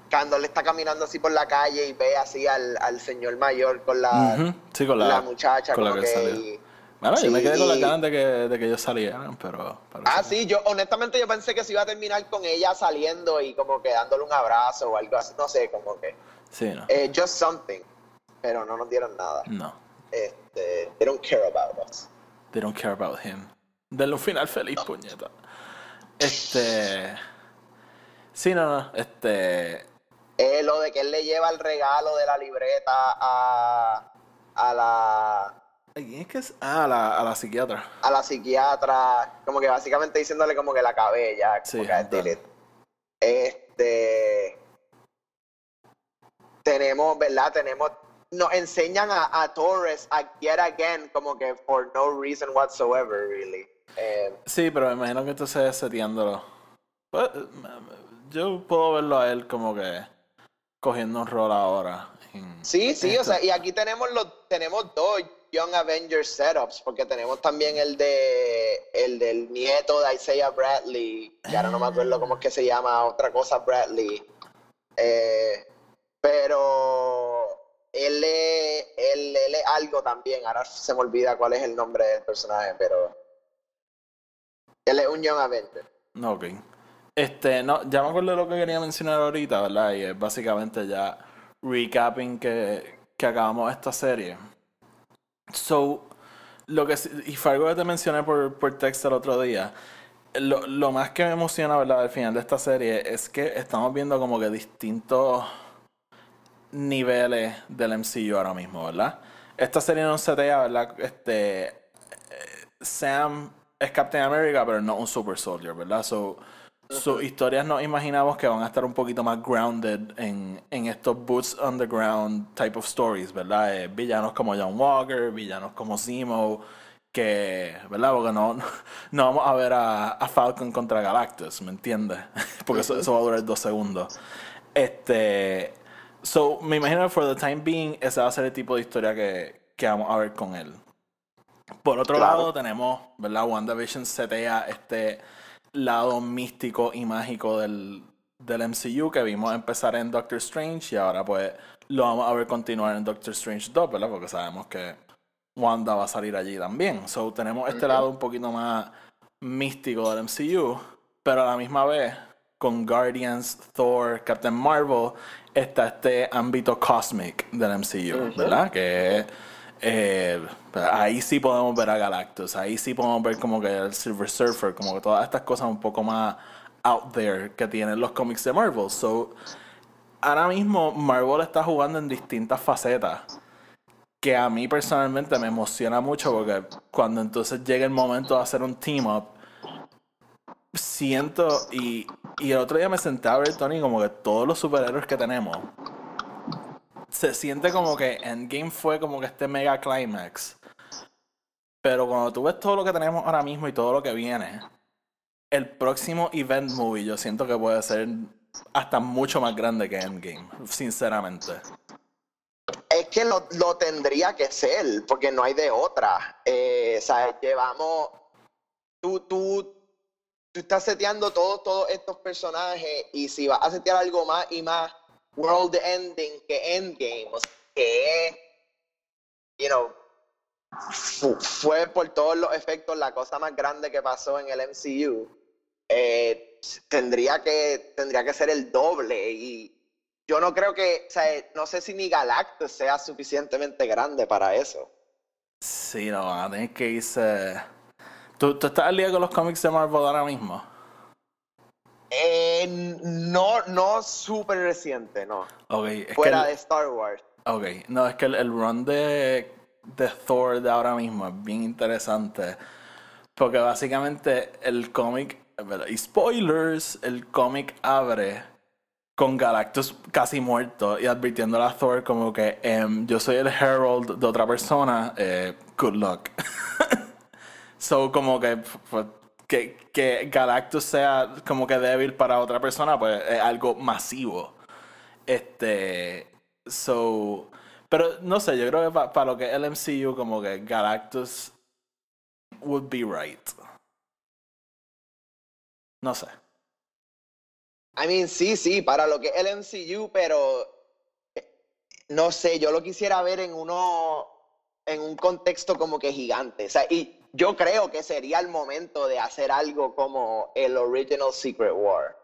Cuando él está caminando así por la calle y ve así al, al señor mayor con la. Sí, con la, la muchacha, con la que que. salió. y- Bueno, yo me sí, quedé con las ganas de que, de que ellos salieran, pero... Ah, sí. sí, yo honestamente yo pensé que se iba a terminar con ella saliendo y como que dándole un abrazo o algo así, no sé, como que. Sí, no. eh, just something. Pero no nos dieron nada. No. Este, they don't care about us. They don't care about him. Denle un final feliz, puñeta. Este... Sí, no, no. Este... Eh, lo de que él le lleva el regalo de la libreta a, a la ¿A quién es que es? Ah, a la, a la psiquiatra. a la psiquiatra, como que básicamente diciéndole como que la ya, como Sí, que. Este tenemos, ¿verdad? Tenemos nos enseñan a, a Torres a yet again como que for no reason whatsoever really. Eh, Sí, pero me imagino que entonces seteándolo. Pues, yo puedo verlo a él como que cogiendo un rol ahora. en- Sí, sí, o esto. sea, y aquí tenemos los, tenemos dos Young Avengers setups, porque tenemos también el de el del nieto de Isaiah Bradley, que ahora no me acuerdo cómo es que se llama, otra cosa Bradley. Eh, pero él es, él, él es algo también, ahora se me olvida cuál es el nombre del personaje, pero él es un Young Avenger. No, ok. Este, no, ya me acuerdo de lo que quería mencionar ahorita, ¿verdad? Y es básicamente ya recapping que, que acabamos esta serie. So, lo que y fue algo que te mencioné por, por texto el otro día. Lo, lo más que me emociona, ¿verdad? Al final de esta serie es que estamos viendo como que distintos niveles del MCU ahora mismo, ¿verdad? Esta serie nos setea, ¿verdad? Este, eh, Sam es Captain America, pero no un super soldier, ¿verdad? So, sus historias nos imaginamos que van a estar un poquito más grounded en, en estos boots on the ground type of stories, ¿verdad? Eh, villanos como John Walker, villanos como Zemo, que, ¿verdad? Porque no, no, (laughs) no vamos a ver a, a Falcon contra Galactus, ¿me entiendes? (laughs) Porque eso, eso va a durar dos segundos. Este, so, me imagino que for the time being, ese va a ser el tipo de historia que, que vamos a ver con él. Por otro Claro. lado, tenemos, ¿verdad? WandaVision setea este lado místico y mágico del, del MCU que vimos empezar en Doctor Strange y ahora pues lo vamos a ver continuar en Doctor Strange 2, ¿verdad? Porque sabemos que Wanda va a salir allí también. So tenemos este lado un poquito más místico del MCU, pero a la misma vez con Guardians, Thor, Captain Marvel está este ámbito cosmic del MCU. ¿verdad? Que eh, ahí sí podemos ver a Galactus, ahí sí podemos ver como que el Silver Surfer, como que todas estas cosas un poco más out there que tienen los cómics de Marvel. So, ahora mismo Marvel está jugando en distintas facetas que a mí personalmente me emociona mucho porque cuando entonces llega el momento de hacer un team up, siento y, y el otro día me senté a ver Tony como que todos los superhéroes que tenemos se siente como que Endgame fue como que este mega climax. Pero cuando tú ves todo lo que tenemos ahora mismo y todo lo que viene, el próximo event movie yo siento que puede ser hasta mucho más grande que Endgame, sinceramente. Es que lo, lo tendría que ser, porque no hay de otra. Eh, sea, llevamos. Tú, tú, tú estás seteando todos todos estos personajes y si vas a setear algo más y más world ending que endgame, o sea, que you know, fu- fue por todos los efectos la cosa más grande que pasó en el MCU. eh, tendría que tendría que ser el doble y yo no creo que, o sea, no sé si ni Galactus sea suficientemente grande para eso. Sí, no, a tener que irse. ¿Tú, tú estás al día con los cómics de Marvel ahora mismo? Eh, no, no súper reciente, no. Ok, es Fuera de Star Wars. Ok, no, es que el, el run de, de Thor de ahora mismo es bien interesante. Porque básicamente el cómic. Y spoilers, el cómic abre con Galactus casi muerto y advirtiéndole a Thor como que em, yo soy el herald de otra persona, eh, good luck. (laughs) so como que, que que Galactus sea como que débil para otra persona, pues es algo masivo. Este, so, pero no sé, yo creo que para lo que es el MCU como que Galactus would be right. No sé. I mean, sí, sí, para lo que es el MCU, pero eh, no sé, yo lo quisiera ver en uno, en un contexto como que gigante. O sea, y yo creo que sería el momento de hacer algo como el original Secret War.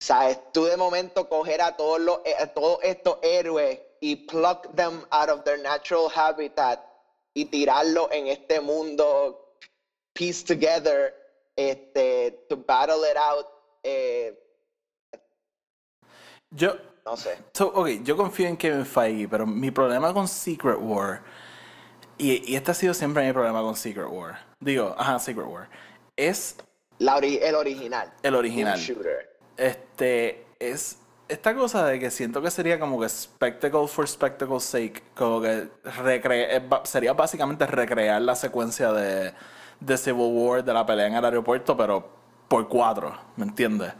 ¿Sabes? Tú de momento coger a todos, los, eh, a todos estos héroes y pluck them out of their natural habitat y tirarlo en este mundo piece together este, to battle it out. eh, Yo, no sé. So, ok, yo confío en Kevin Feige, pero mi problema con Secret War, y, y este ha sido siempre mi problema con Secret War, digo, ajá, Secret War, es La ori- el original. el original. Este, es esta cosa de que siento que sería como que spectacle for spectacle's sake, como que recre- ba- sería básicamente recrear la secuencia de, de Civil War, de la pelea en el aeropuerto, pero por cuatro, ¿me entiendes?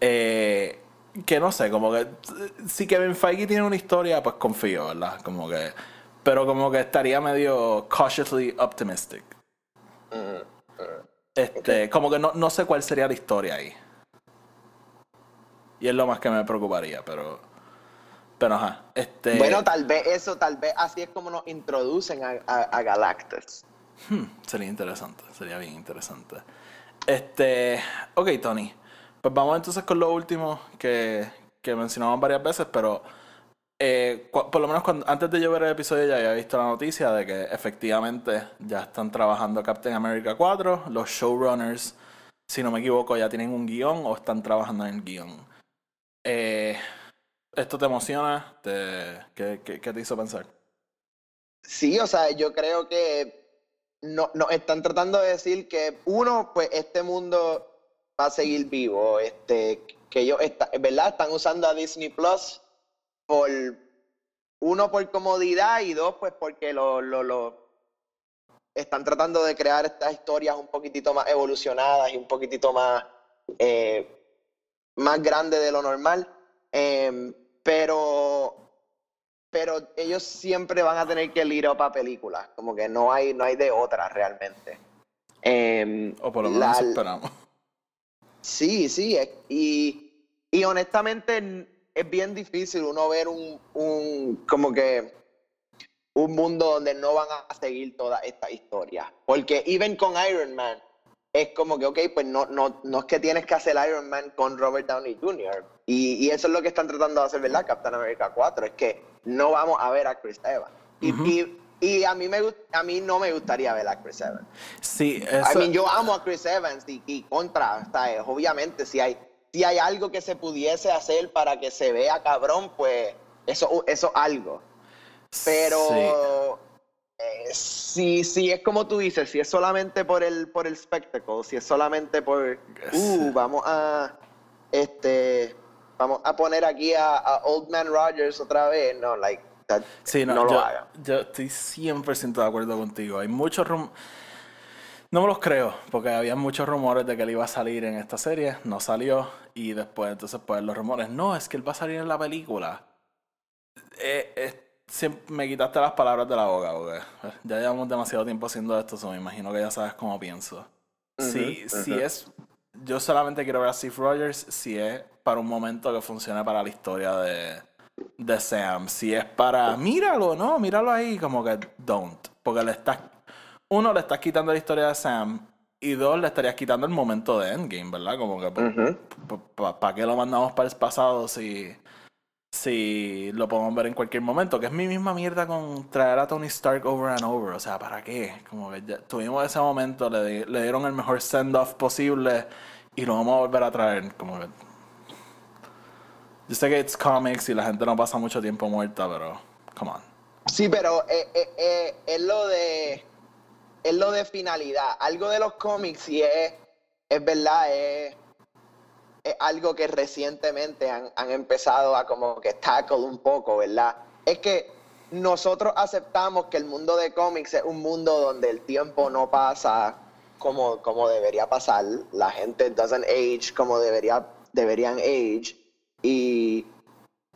Eh, que no sé, como que si Kevin Feige tiene una historia, pues confío, ¿verdad? Como que, pero como que estaría medio cautiously optimistic. Este, como que no, no sé cuál sería la historia ahí. Y es lo más que me preocuparía, pero. Pero ajá. Este. Bueno, tal vez eso, tal vez así es como nos introducen a, a- a Galactus. hmm, sería interesante, sería bien interesante. Este. Ok, Tony. Pues vamos entonces con lo último que, que mencionamos varias veces, pero. Eh, por lo menos cuando, antes de yo ver el episodio ya había visto la noticia de que efectivamente ya están trabajando Captain America 4. Los showrunners, si no me equivoco, ya tienen un guion o están trabajando en el guion. Eh, ¿Esto te emociona? ¿Te, qué, qué- te hizo pensar? Sí, o sea, yo creo que no, nos están tratando de decir que uno, pues este mundo va a seguir vivo, este, que ellos está, ¿verdad? Están usando a Disney Plus por uno por comodidad y dos, pues porque lo, lo, lo están tratando de crear estas historias un poquitito más evolucionadas y un poquitito más eh, más grandes de lo normal. Em, pero pero ellos siempre van a tener que ir para películas, como que no hay, no hay de otra realmente. Em, O por lo menos la- esperamos. Sí, sí, y, y honestamente es bien difícil uno ver un, un, como que, un mundo donde no van a seguir toda esta historia. Porque even con Iron Man, es como que, ok, pues no, no, no es que tienes que hacer Iron Man con Robert Downey Jr. Y, y eso es lo que están tratando de hacer, ¿verdad? Captain America 4, es que no vamos a ver a Chris Evans. Y, y, y a, mí me, a mí no me gustaría ver a Chris Evans. Sí, I eso, mean, yo amo a Chris Evans y, y contra, ¿sabes? Obviamente, si hay, si hay algo que se pudiese hacer para que se vea cabrón, pues eso eso algo. Pero eh, si, si es como tú dices, si es solamente por el por el spectacle, si es solamente por Sí. uh, vamos a este vamos a poner aquí a, a Old Man Rogers otra vez, no, like that- Sí, no, no lo yo, hagan. yo estoy 100% de acuerdo contigo. Hay muchos rum No me los creo, porque había muchos rumores de que él iba a salir en esta serie, no salió, y después entonces pues los rumores, no, es que él va a salir en la película. eh, me quitaste las palabras de la boca, porque ya llevamos demasiado tiempo haciendo esto, so me imagino que ya sabes cómo pienso. si, si es. Yo solamente quiero ver a Steve Rogers si es para un momento que funcione para la historia de, de Sam. Si es para. Míralo, no, míralo ahí, como que don't. Porque le estás. Uno, le estás quitando la historia de Sam. Y dos, le estarías quitando el momento de Endgame, ¿verdad? Como que. ¿Para qué lo mandamos para el pasado si si lo podemos ver en cualquier momento, que es mi misma mierda con traer a Tony Stark over and over, o sea, ¿para qué? Como que ya tuvimos ese momento, le, le dieron el mejor send-off posible y lo vamos a volver a traer, como que... Yo sé que it's comics y la gente no pasa mucho tiempo muerta, pero, come on. Sí, pero eh, eh, eh, es lo de... Es lo de finalidad. Algo de los cómics y es, es verdad, es es algo que recientemente han, empezado a como que tackle un poco, ¿verdad? Es que nosotros aceptamos que el mundo de cómics es un mundo donde el tiempo no pasa como, como debería pasar, la gente doesn't age como debería, deberían age, y,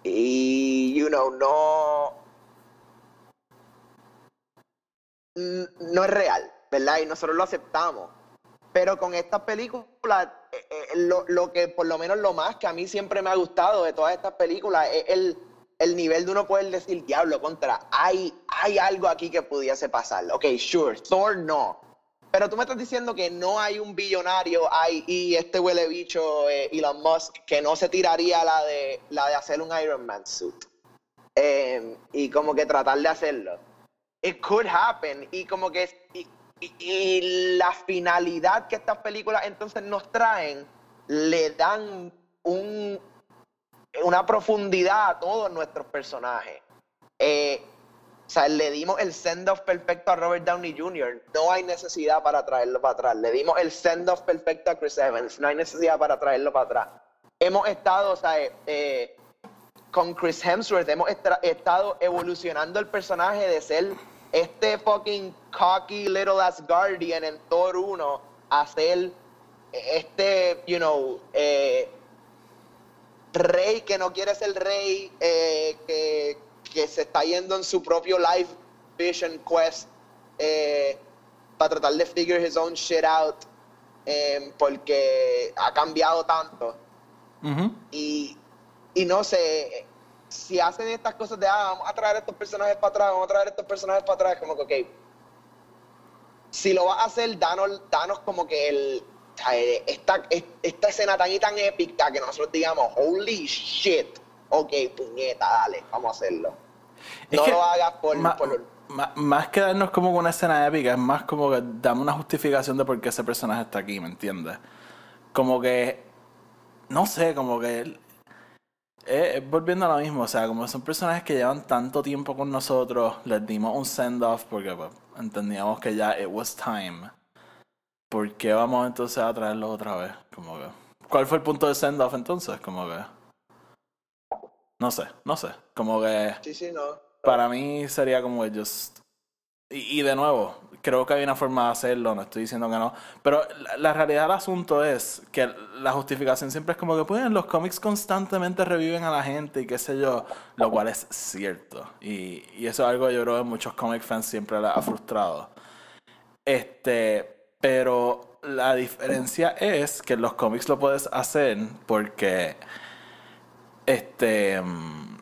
y, you know, no, no es real, ¿verdad? Y nosotros lo aceptamos. Pero con estas películas, eh, eh, lo, que por lo menos lo más que a mí siempre me ha gustado de todas estas películas es el, el nivel de uno poder decir, diablo, contra, hay, hay algo aquí que pudiese pasar. Ok, sure, Thor no. Pero tú me estás diciendo que no hay un billonario hay, y este huele bicho eh, Elon Musk que no se tiraría la de, la de hacer un Iron Man suit. Em, y como que tratar de hacerlo. It could happen. Y como que y, la finalidad que estas películas entonces nos traen le dan un, una profundidad a todos nuestros personajes. Eh, o sea, le dimos el send-off perfecto a Robert Downey Jr. No hay necesidad para traerlo para atrás. Le dimos el send-off perfecto a Chris Evans. No hay necesidad para traerlo para atrás. Hemos estado, o sea, eh, con Chris Hemsworth, hemos estado evolucionando el personaje de ser este fucking cocky little Asgardian en Thor 1 hacer este, you know, eh, rey que no quiere ser rey, eh, que, que, se está yendo en su propio life vision quest eh, para tratar de figure his own shit out porque ha cambiado tanto. y, y no sé, si hacen estas cosas de, ah, vamos a traer estos personajes para atrás, vamos a traer estos personajes para atrás, como que, ok, si lo vas a hacer, danos, danos como que el, esta, esta escena tan y tan épica que nosotros digamos, holy shit, ok, puñeta, dale, vamos a hacerlo. no lo hagas por, más, que darnos como una escena épica, es más como que dame una justificación de por qué ese personaje está aquí, ¿me entiendes? Como que, no sé, como que eh, volviendo a lo mismo, o sea, como son personajes que llevan tanto tiempo con nosotros, les dimos un send-off porque pues, entendíamos que ya it was time. ¿Por qué vamos entonces a traerlo otra vez? Como que, ¿Cuál fue el punto de send-off entonces? Como que... No sé, no sé. Como que... Sí, sí, no. Para mí sería como que just y, de nuevo, creo que hay una forma de hacerlo, no estoy diciendo que no. Pero la, realidad del asunto es que la justificación siempre es como que pueden los cómics constantemente reviven a la gente y qué sé yo, lo cual es cierto. Y, y eso es algo que yo creo que muchos comic fans siempre ha frustrado. Este, pero la diferencia es que los cómics lo puedes hacer porque este mm,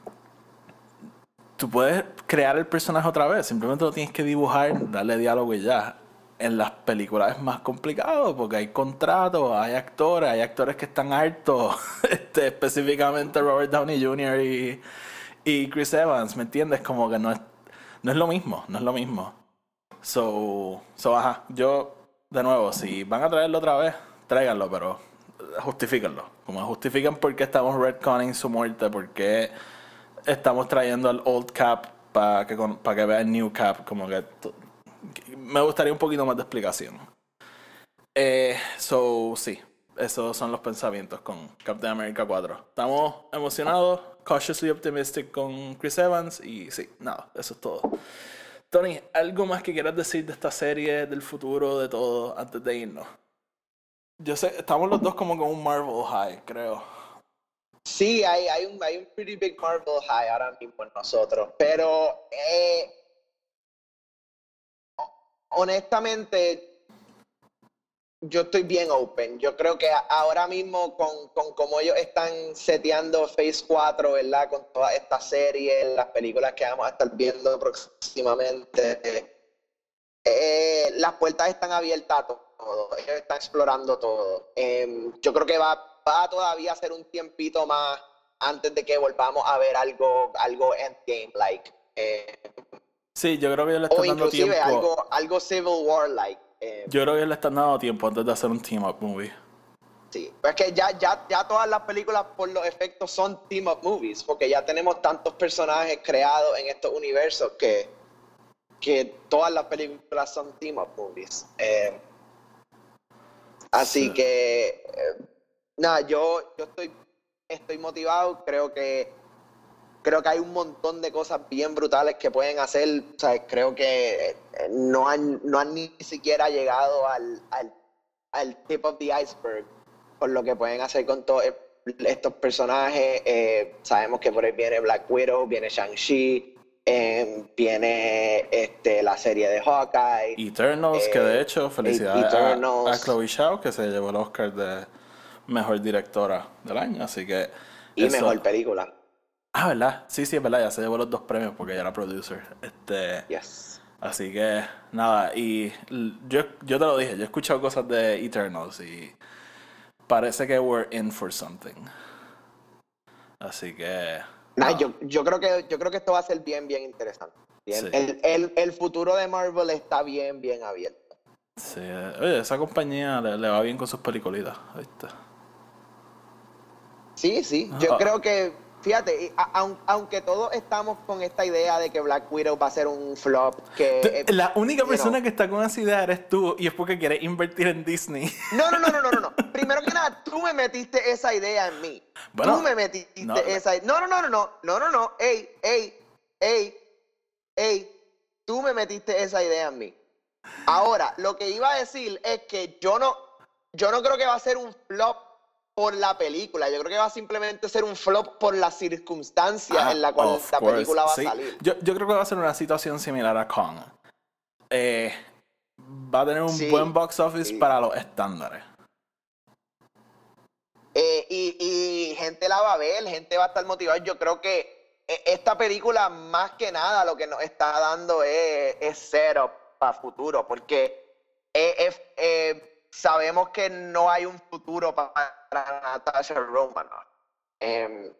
tú puedes crear el personaje otra vez, simplemente lo tienes que dibujar, darle diálogo y ya. En las películas es más complicado porque hay contratos, hay actores, hay actores que están hartos, (laughs) este, específicamente Robert Downey Jr. Y, y Chris Evans, ¿me entiendes? Como que no es, no es lo mismo, no es lo mismo. So, so, ajá, yo, de nuevo, si van a traerlo otra vez, tráiganlo, pero justifíquenlo. Como justifiquen por qué estamos retconning su muerte, por qué estamos trayendo al old cap para que, para que vea el new cap. Como que me gustaría un poquito más de explicación. Eh, so, sí, esos son los pensamientos con Captain America 4. Estamos emocionados, cautiously optimistic con Chris Evans y sí, nada, eso es todo. Tony, ¿algo más que quieras decir de esta serie, del futuro, de todo, antes de irnos? Yo sé, estamos los dos como con un Marvel High, creo. Sí, hay, hay, un, hay un pretty big Marvel high ahora mismo en nosotros, pero eh, honestamente yo estoy bien open. Yo creo que ahora mismo con, con cómo ellos están seteando Phase 4, ¿verdad? Con todas estas series, las películas que vamos a estar viendo próximamente, eh, las puertas están abiertas a todo. Ellos están explorando todo. Em, yo creo que va va todavía a ser un tiempito más antes de que volvamos a ver algo, algo endgame-like. Eh, sí, yo creo que le están o dando tiempo. Algo, algo Civil War-like. Eh. yo creo que le están dando tiempo antes de hacer un team-up movie. Sí, pues es que ya, ya, ya todas las películas por los efectos son team-up movies, porque ya tenemos tantos personajes creados en estos universos que, que todas las películas son team-up movies. Eh, así que nada, yo, yo estoy, estoy motivado, creo que creo que hay un montón de cosas bien brutales que pueden hacer. O sea, creo que eh, no han, no han ni siquiera llegado al, al, tip of the iceberg por lo que pueden hacer con todos estos personajes. Eh, sabemos que por ahí viene Black Widow, viene Shang-Chi, eh, viene este, la serie de Hawkeye. Eternals, que de hecho, felicidades a, a, Chloe Shaw, que se llevó el Oscar de mejor directora del año, así que... Y mejor película. Ah, ¿verdad? Sí, sí, es verdad, ya se llevó los dos premios porque ella era producer. Este... Yes. Así que, nada, y yo, yo te lo dije, yo he escuchado cosas de Eternals y parece que we're in for something. Así que... Nah, yo, yo, creo que yo creo que esto va a ser bien, bien interesante. El, el, el, futuro de Marvel está bien, bien abierto. Sí, oye, esa compañía le, le va bien con sus peliculitas, ¿viste? Sí, sí. Yo ah. creo que, fíjate, aunque todos estamos con esta idea de que Black Widow va a ser un flop, que... La única persona que está con esa idea eres tú y es porque quieres invertir en Disney. No, no, no, no, no, no. Primero que nada, tú me metiste esa idea en mí. tú me metiste esa idea. No, no, no, no, no, no, no, no. Ey, ey, ey, ey. Tú me metiste esa idea en mí. Ahora, lo que iba a decir es que yo no, yo no creo que va a ser un flop por la película. Yo creo que va a simplemente ser un flop por las circunstancias ah, en la cual la película va a salir. Yo, creo que va a ser una situación similar a Kong. Eh, va a tener un buen box office para los estándares. Eh, y, y, gente la va a ver, gente va a estar motivada. Yo creo que eh, esta película, más que nada, lo que nos está dando es, es setup para futuro, porque es sabemos que no hay un futuro para Natasha Romanoff. Em,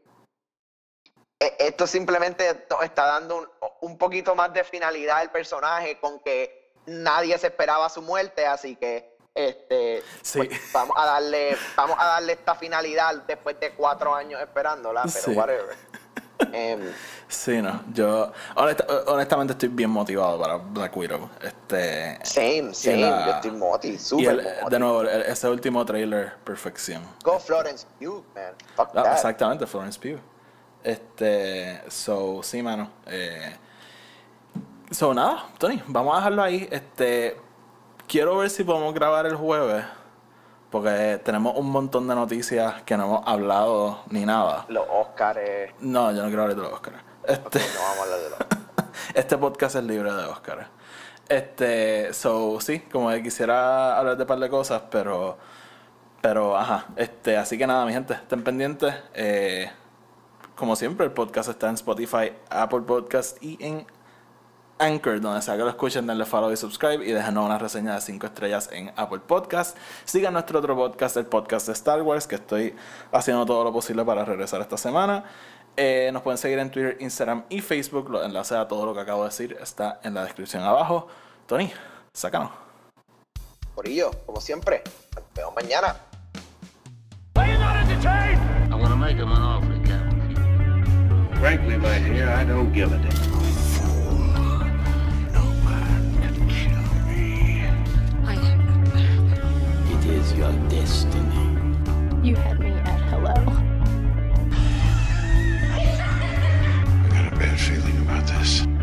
e, esto simplemente está dando un, poquito más de finalidad al personaje con que nadie se esperaba su muerte, así que este pues, vamos a darle vamos a darle esta finalidad después de cuatro años esperándola, pero whatever. Em, sí, no. Yo honestamente estoy bien motivado para Black Widow. Este, same, same. yo estoy motivado, super De nuevo, ese último trailer, perfección. Go Florence Pugh, man. Fuck ah, Exactamente, Florence Pugh. Este, so, sí, mano. Eh, so, nada, Tony, vamos a dejarlo ahí. Este, quiero ver si podemos grabar el jueves porque tenemos un montón de noticias que no hemos hablado ni nada. Los Oscars. No, yo no quiero hablar de los Oscars. Este... no vamos a hablar de los (laughs) Este podcast es libre de Oscars. Este, so, sí, como que quisiera hablar de un par de cosas, pero, pero, ajá, este, así que nada, mi gente, estén pendientes. Eh, como siempre, el podcast está en Spotify, Apple Podcast y en Anchor, donde sea que lo escuchen, denle follow y subscribe y déjenos una reseña de 5 estrellas en Apple Podcast. Sigan nuestro otro podcast, el podcast de Star Wars, que estoy haciendo todo lo posible para regresar esta semana. Eh, nos pueden seguir en Twitter, Instagram y Facebook. Los enlaces a todo lo que acabo de decir está en la descripción abajo. Tony, sácanos. Por ello, como siempre, nos vemos mañana. Frankly, my dear, I don't give a damn. your destiny. You had me at hello. I got a bad feeling about this.